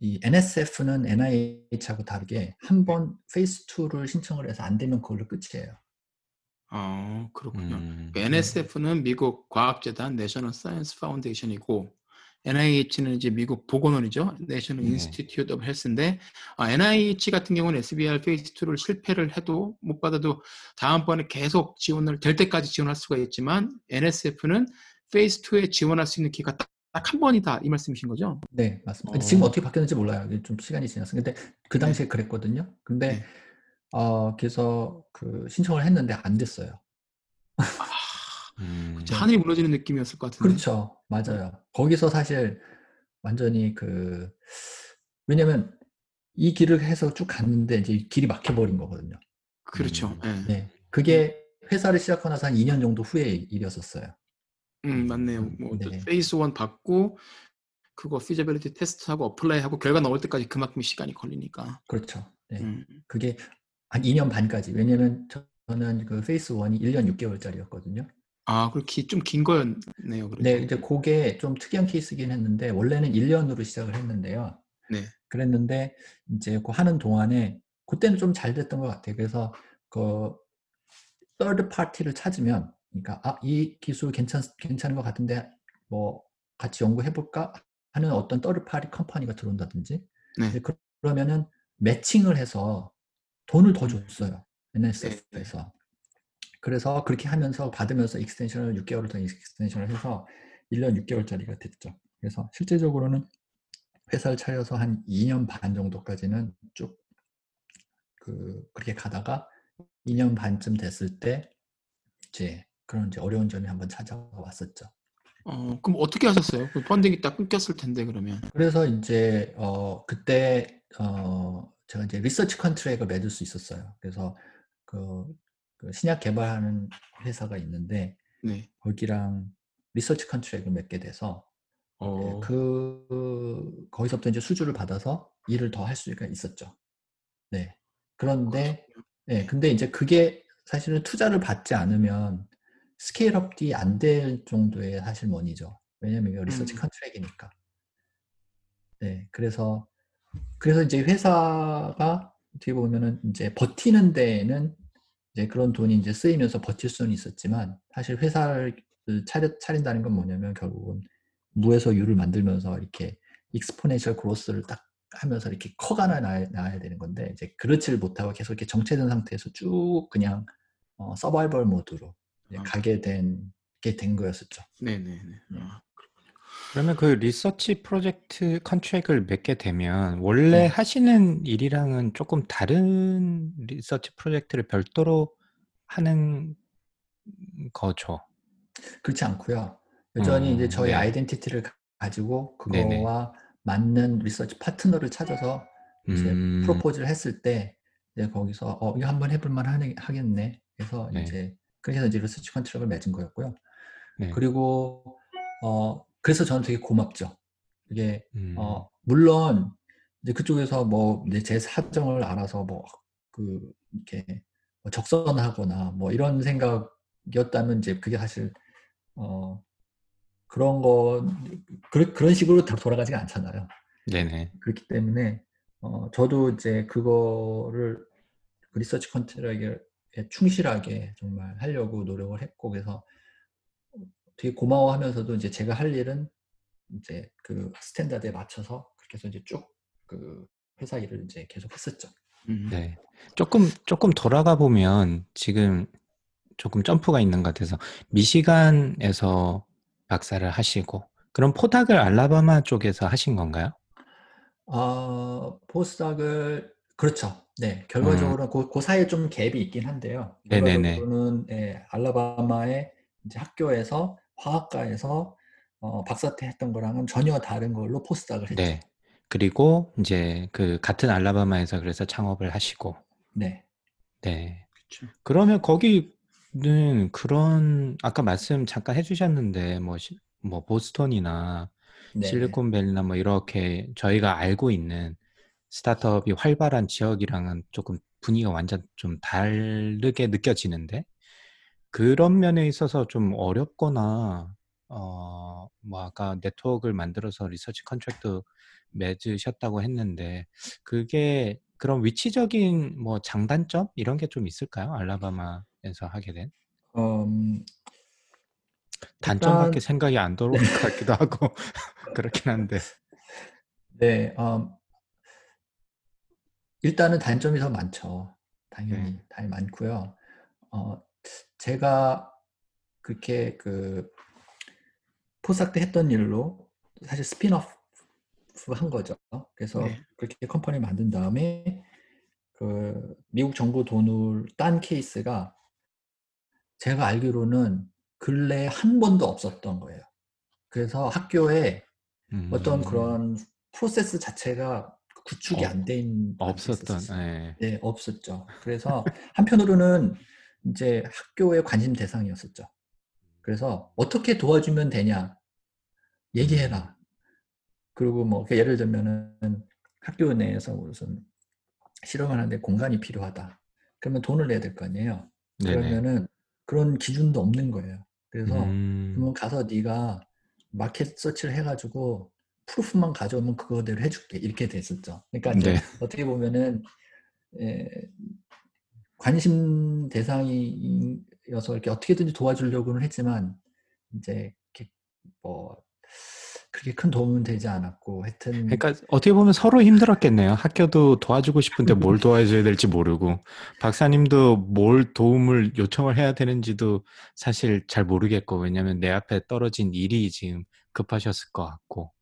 이 NSF는 NIH하고 다르게 한 번 페이스 2를 신청을 해서 안 되면 그걸로 끝이에요. 어, 그렇군요. 음, 그 NSF는 미국 과학재단 내셔널 사이언스 파운데이션이고 NIH는 이제 미국 보건원이죠. 내셔널 네. 인스티튜트 오브 헬스인데 아, NIH 같은 경우는 SBR 페이스 2를 실패를 해도 못 받아도 다음번에 계속 지원을 될 때까지 지원할 수가 있지만 NSF는 페이스 2에 지원할 수 있는 기회가 딱한 번이다 이 말씀이신 거죠? 네 맞습니다. 어. 지금 어떻게 바뀌었는지 몰라요. 좀 시간이 지났어요. 근데 그 당시에 그랬거든요. 근데 네. 어 그래서 그 신청을 했는데 안 됐어요. 음, 진짜 하늘이 무너지는 느낌이었을 것 같은데. 그렇죠. 맞아요. 거기서 사실 완전히 그 왜냐면 이 길을 해서 쭉 갔는데 이제 길이 막혀버린 거거든요. 그렇죠. 예. 네. 그게 회사를 시작하고 나서 한 2년 정도 후의 일이었었어요. 음, 맞네요. 뭐 네. 페이스 1 받고 그거 피저빌리티 테스트하고 어플라이하고 결과 나올 때까지 그만큼 시간이 걸리니까. 그렇죠. 네. 음. 그게 한 2년 반까지. 왜냐면 저는 그 페이스 1이 1년 6개월짜리였거든요. 아, 그렇게 좀 긴 거였네요. 그래도. 네, 이제 그게 좀 특이한 케이스긴 했는데 원래는 1년으로 시작을 했는데요. 네. 그랬는데 이제 그 하는 동안에 그때는 좀 잘 됐던 것 같아요. 그래서 그 third party를 찾으면 그러니까 아, 이 기술 괜찮 괜찮은 것 같은데 뭐 같이 연구해 볼까 하는 어떤 third party 컴퍼니가 들어온다든지 네. 이제 그러면은 매칭을 해서 돈을 더 음. 줬어요. NSF에서. 그래서 그렇게 하면서 받으면서 익스텐션을 6개월을 더 익스텐션을 해서 1년 6개월짜리가 됐죠. 그래서 실제적으로는 회사를 차려서 한 2년 반 정도까지는 쭉 그, 그렇게 가다가 2년 반쯤 됐을 때 이제 그런 이제 어려운 점이 한번 찾아왔었죠. 어, 그럼 어떻게 하셨어요? 그 펀딩이 딱 끊겼을 텐데 그러면. 그래서 이제 어 그때 어 제가 이제 리서치 컨트랙을 맺을 수 있었어요. 그래서 그, 그 신약 개발하는 회사가 있는데 네. 거기랑 리서치 컨트랙을 맺게 돼서 어. 그 거기서부터 이제 수주를 받아서 일을 더 할 수가 있었죠. 네. 그런데 네, 근데 이제 그게 사실은 투자를 받지 않으면 스케일업이 안 될 정도의 사실 머니죠. 왜냐면 이거 리서치 음. 컨트랙이니까. 네, 그래서 그래서 이제 회사가 어떻게 보면은 이제 버티는 데에는 이제 그런 돈이 이제 쓰이면서 버틸 수는 있었지만 사실 회사를 차려, 차린다는 건 뭐냐면 결국은 무에서 유를 만들면서 이렇게 익스포네셜 그로스를 딱 하면서 이렇게 커가나 나야, 되는 건데 이제 그렇지를 못하고 계속 이렇게 정체된 상태에서 쭉 그냥 어, 서바이벌 모드로 아. 가게 된 게 된 거였었죠. 네네네. 네. 아, 그러면 그 리서치 프로젝트 컨트랙을 맺게 되면 원래 네. 하시는 일이랑은 조금 다른 리서치 프로젝트를 별도로 하는 거죠. 그렇지 않고요. 여전히 음, 이제 저희 네. 아이덴티티를 가- 가지고 네네. 그거와 맞는 리서치 파트너를 찾아서 이제 음, 프로포즈를 했을 때 이제 거기서 어 이거 한번 해볼 만 하네- 하겠네. 그래서 네. 이제 그래서 이제 리서치 컨트랙을 맺은 거였고요. 네. 그리고 어 그래서 저는 되게 고맙죠. 이게 음, 어 물론 이제 그쪽에서 뭐 제 사정을 알아서 뭐 그 이렇게 뭐 적선하거나 뭐 이런 생각이었다면 이제 그게 사실 어 그런 거 그, 그런 식으로 다 돌아가지가 않잖아요. 네네. 그렇기 때문에 어 저도 이제 그거를 그 리서치 컨트랙에 충실하게 정말 하려고 노력을 했고 그래서 되게 고마워하면서도 이제 제가 할 일은 이제 그 스탠다드에 맞춰서 그렇게 해서 이제 쭉 그 회사 일을 이제 계속 했었죠. 음. 네. 조금 조금 돌아가 보면 지금 조금 점프가 있는 것 같아서 미시간에서 박사를 하시고 그럼 포닥을 알라바마 쪽에서 하신 건가요? 어, 포스닥을 그렇죠. 네, 결과적으로 그, 그 사이에 좀 갭이 있긴 한데요. 음. 네네네. 결과적으로는 예, 알라바마의 이제 학교에서 화학과에서 어, 박사 때 했던 거랑은 전혀 다른 걸로 포스닥을 했죠. 네. 그리고 이제 그 같은 알라바마에서 그래서 창업을 하시고 네. 네. 그쵸. 그러면 거기는 그런 아까 말씀 잠깐 해주셨는데 뭐, 시- 뭐 보스턴이나 네. 실리콘밸리나 뭐 이렇게 저희가 알고 있는 스타트업이 활발한 지역이랑은 조금 분위기가 완전 좀 다르게 느껴지는데 그런 면에 있어서 좀 어렵거나 어 뭐 아까 네트워크를 만들어서 research contract 맺으셨다고 했는데 그게 그런 위치적인 뭐 장단점 이런 게 좀 있을까요? 알라바마에서 하게 된 음, 단점밖에 일단- 생각이 안 들어올 것 같기도 하고 그렇긴 한데 네, 음, 일단은 단점이 더 많죠. 당연히, 네. 당연히 많고요. 어, 제가 그렇게 그 postdoc 때 했던 일로 사실 스피너프 한 거죠. 그래서 네. 그렇게 company 만든 다음에 그 미국 정부 돈을 딴 케이스가 제가 알기로는 근래에 한 번도 없었던 거예요. 그래서 학교에 어떤 음, 그런 프로세스 자체가 구축이 어, 안돼 있는 부분이 없었던. 예. 네, 없었죠. 그래서 한편으로는 이제 학교의 관심 대상이었었죠. 그래서 어떻게 도와주면 되냐 얘기해라. 그리고 뭐 예를 들면은 학교 내에서 무슨 실험을 하는데 공간이 필요하다. 그러면 돈을 내야 될 거 아니에요. 네네. 그러면은 그런 기준도 없는 거예요. 그래서 음, 그러면 가서 네가 마켓 서치를 해가지고 proof만 가져오면 그거대로 해줄게 이렇게 됐었죠. 그러니까 네. 어떻게 보면은 에, 관심 대상이어서 이렇게 어떻게든지 도와주려고는 했지만 이제 뭐 그렇게 큰 도움은 되지 않았고 하여튼 그러니까 어떻게 보면 서로 힘들었겠네요. 학교도 도와주고 싶은데 뭘 도와줘야 될지 모르고 박사님도 뭘 도움을 요청을 해야 되는지도 사실 잘 모르겠고 왜냐하면 내 앞에 떨어진 일이 지금 급하셨을 것 같고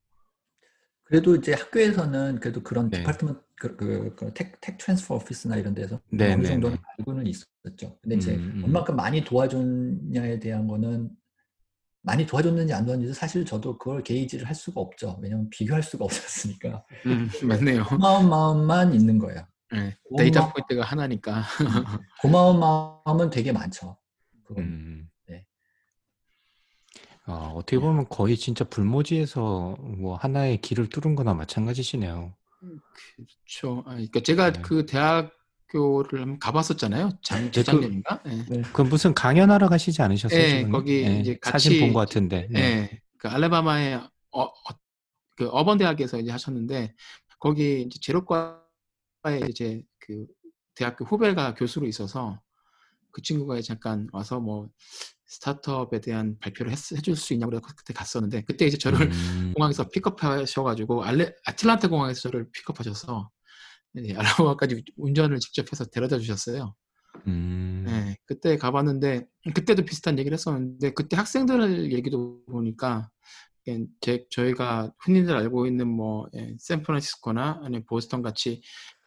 그래도 이제 학교에서는 그래도 그런 네. department 그, 그, 그 tech, tech transfer office나 이런 데서 네, 어느 네, 정도는 네. 알고는 있었죠. 근데 이제 음, 음. 얼마큼 많이 도와줬냐에 대한 거는 많이 도와줬는지 안 도와줬는지 사실 저도 그걸 gauge를 할 수가 없죠. 왜냐면 비교할 수가 없었으니까. 음, 맞네요. 고마운 마음만 있는 거예요. 네. data point가 하나니까. 고마운 마음은 되게 많죠. 음. 네. 어, 어떻게 보면 거의 진짜 불모지에서 뭐 하나의 길을 뚫은 거나 마찬가지시네요. 그렇죠. 아, 그러니까 제가 네. 그 대학교를 한번 가봤었잖아요. 장, 그- 재작년인가? 네. 네. 그 무슨 강연하러 가시지 않으셨어요? 네? 거기 네, 이제 사진 본 같이- 것 같은데. 네. 네, 그 알라바마의 어, 어, 그 어번 대학에서 이제 하셨는데 거기 이제 제로과에 이제 그 대학교 후배가 교수로 있어서 그 친구가 잠깐 와서 뭐 스타트업에 대한 발표를 했, 해줄 수 있냐고 그래서 그때 갔었는데 그때 이제 저를 음. 공항에서 픽업하셔가지고 알레, 아틀란타 공항에서 저를 픽업하셔서 네, 알라바마까지 운전을 직접 해서 데려다 주셨어요. 음. 네, 그때 가봤는데 그때도 비슷한 얘기를 했었는데 그때 학생들 얘기도 보니까 예, 제, 저희가 흔히들 알고 있는 뭐 예, 샌프란시스코나 아니면 보스턴 같이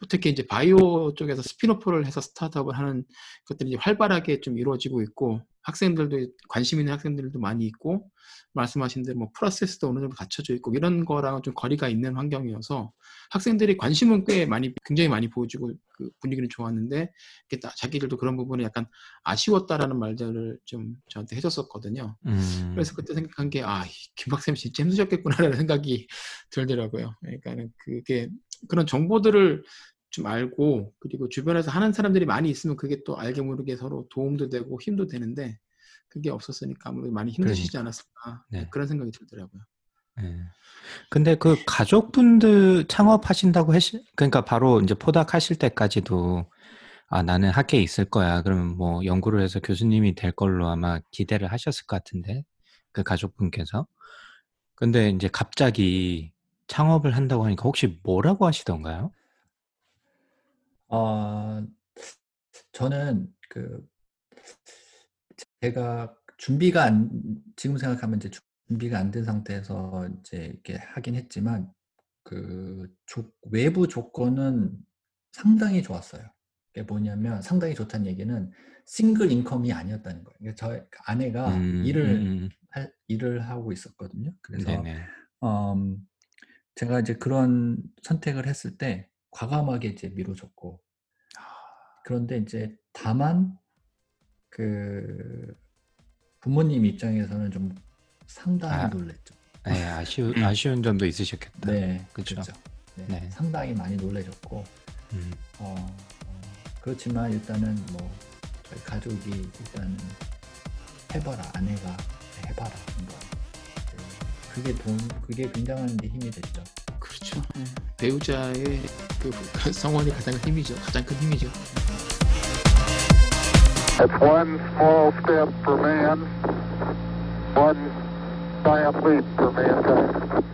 특히 이제 바이오 쪽에서 spin-off를 해서 스타트업을 하는 것들이 활발하게 좀 이루어지고 있고 학생들도 관심 있는 학생들도 많이 있고 말씀하신 대로 뭐 프로세스도 어느 정도 갖춰져 있고 이런 거랑은 좀 거리가 있는 환경이어서 학생들이 관심은 꽤 많이 굉장히 많이 보여주고 그 분위기는 좋았는데 자기들도 그런 부분이 약간 아쉬웠다라는 말들을 좀 저한테 해줬었거든요. 음. 그래서 그때 생각한 게 아 김박쌤 진짜 힘드셨겠구나라는 생각이 들더라고요. 그러니까 그게 그런 정보들을 좀 알고 그리고 주변에서 하는 사람들이 많이 있으면 그게 또 알게 모르게 서로 도움도 되고 힘도 되는데 그게 없었으니까 아무래도 많이 힘드시지 그러니까. 않았을까 네. 그런 생각이 들더라고요. 네. 근데 그 가족분들 창업하신다고 하시, 그러니까 바로 이제 포닥하실 때까지도 아, 나는 학계에 있을 거야. 그러면 뭐 연구를 해서 교수님이 될 걸로 아마 기대를 하셨을 것 같은데, 그 가족분께서. 근데 이제 갑자기 창업을 한다고 하니까 혹시 뭐라고 하시던가요? 어, 저는 그 제가 준비가 안 지금 생각하면 이제 준비가 안 된 상태에서 이제 이렇게 하긴 했지만 그 조, 외부 조건은 상당히 좋았어요. 그게 뭐냐면 상당히 좋다는 얘기는 싱글 인컴이 아니었다는 거예요. 그러니까 저 아내가 음, 일을 음, 음. 할, 일을 하고 있었거든요. 그래서. 음, 제가 이제 그런 선택을 했을 때 과감하게 이제 미뤄졌고 그런데 이제 다만 그 부모님 입장에서는 좀 상당히 아, 놀랬죠. 네, 아쉬운, 음. 아쉬운 점도 있으셨겠다. 네, 그쵸. 그렇죠. 네, 네. 상당히 많이 놀래졌고 음, 어, 어, 그렇지만 일단은 뭐 저희 가족이 일단은 해봐라 아내가 해봐라 한번 네, 그게 돈 그게 굉장한 데 힘이 됐죠. 그렇죠. 예. 배우자의 그 성원이 가장 큰 힘이죠. 가장 큰 힘이죠. It's one small step for man, one giant leap for mankind.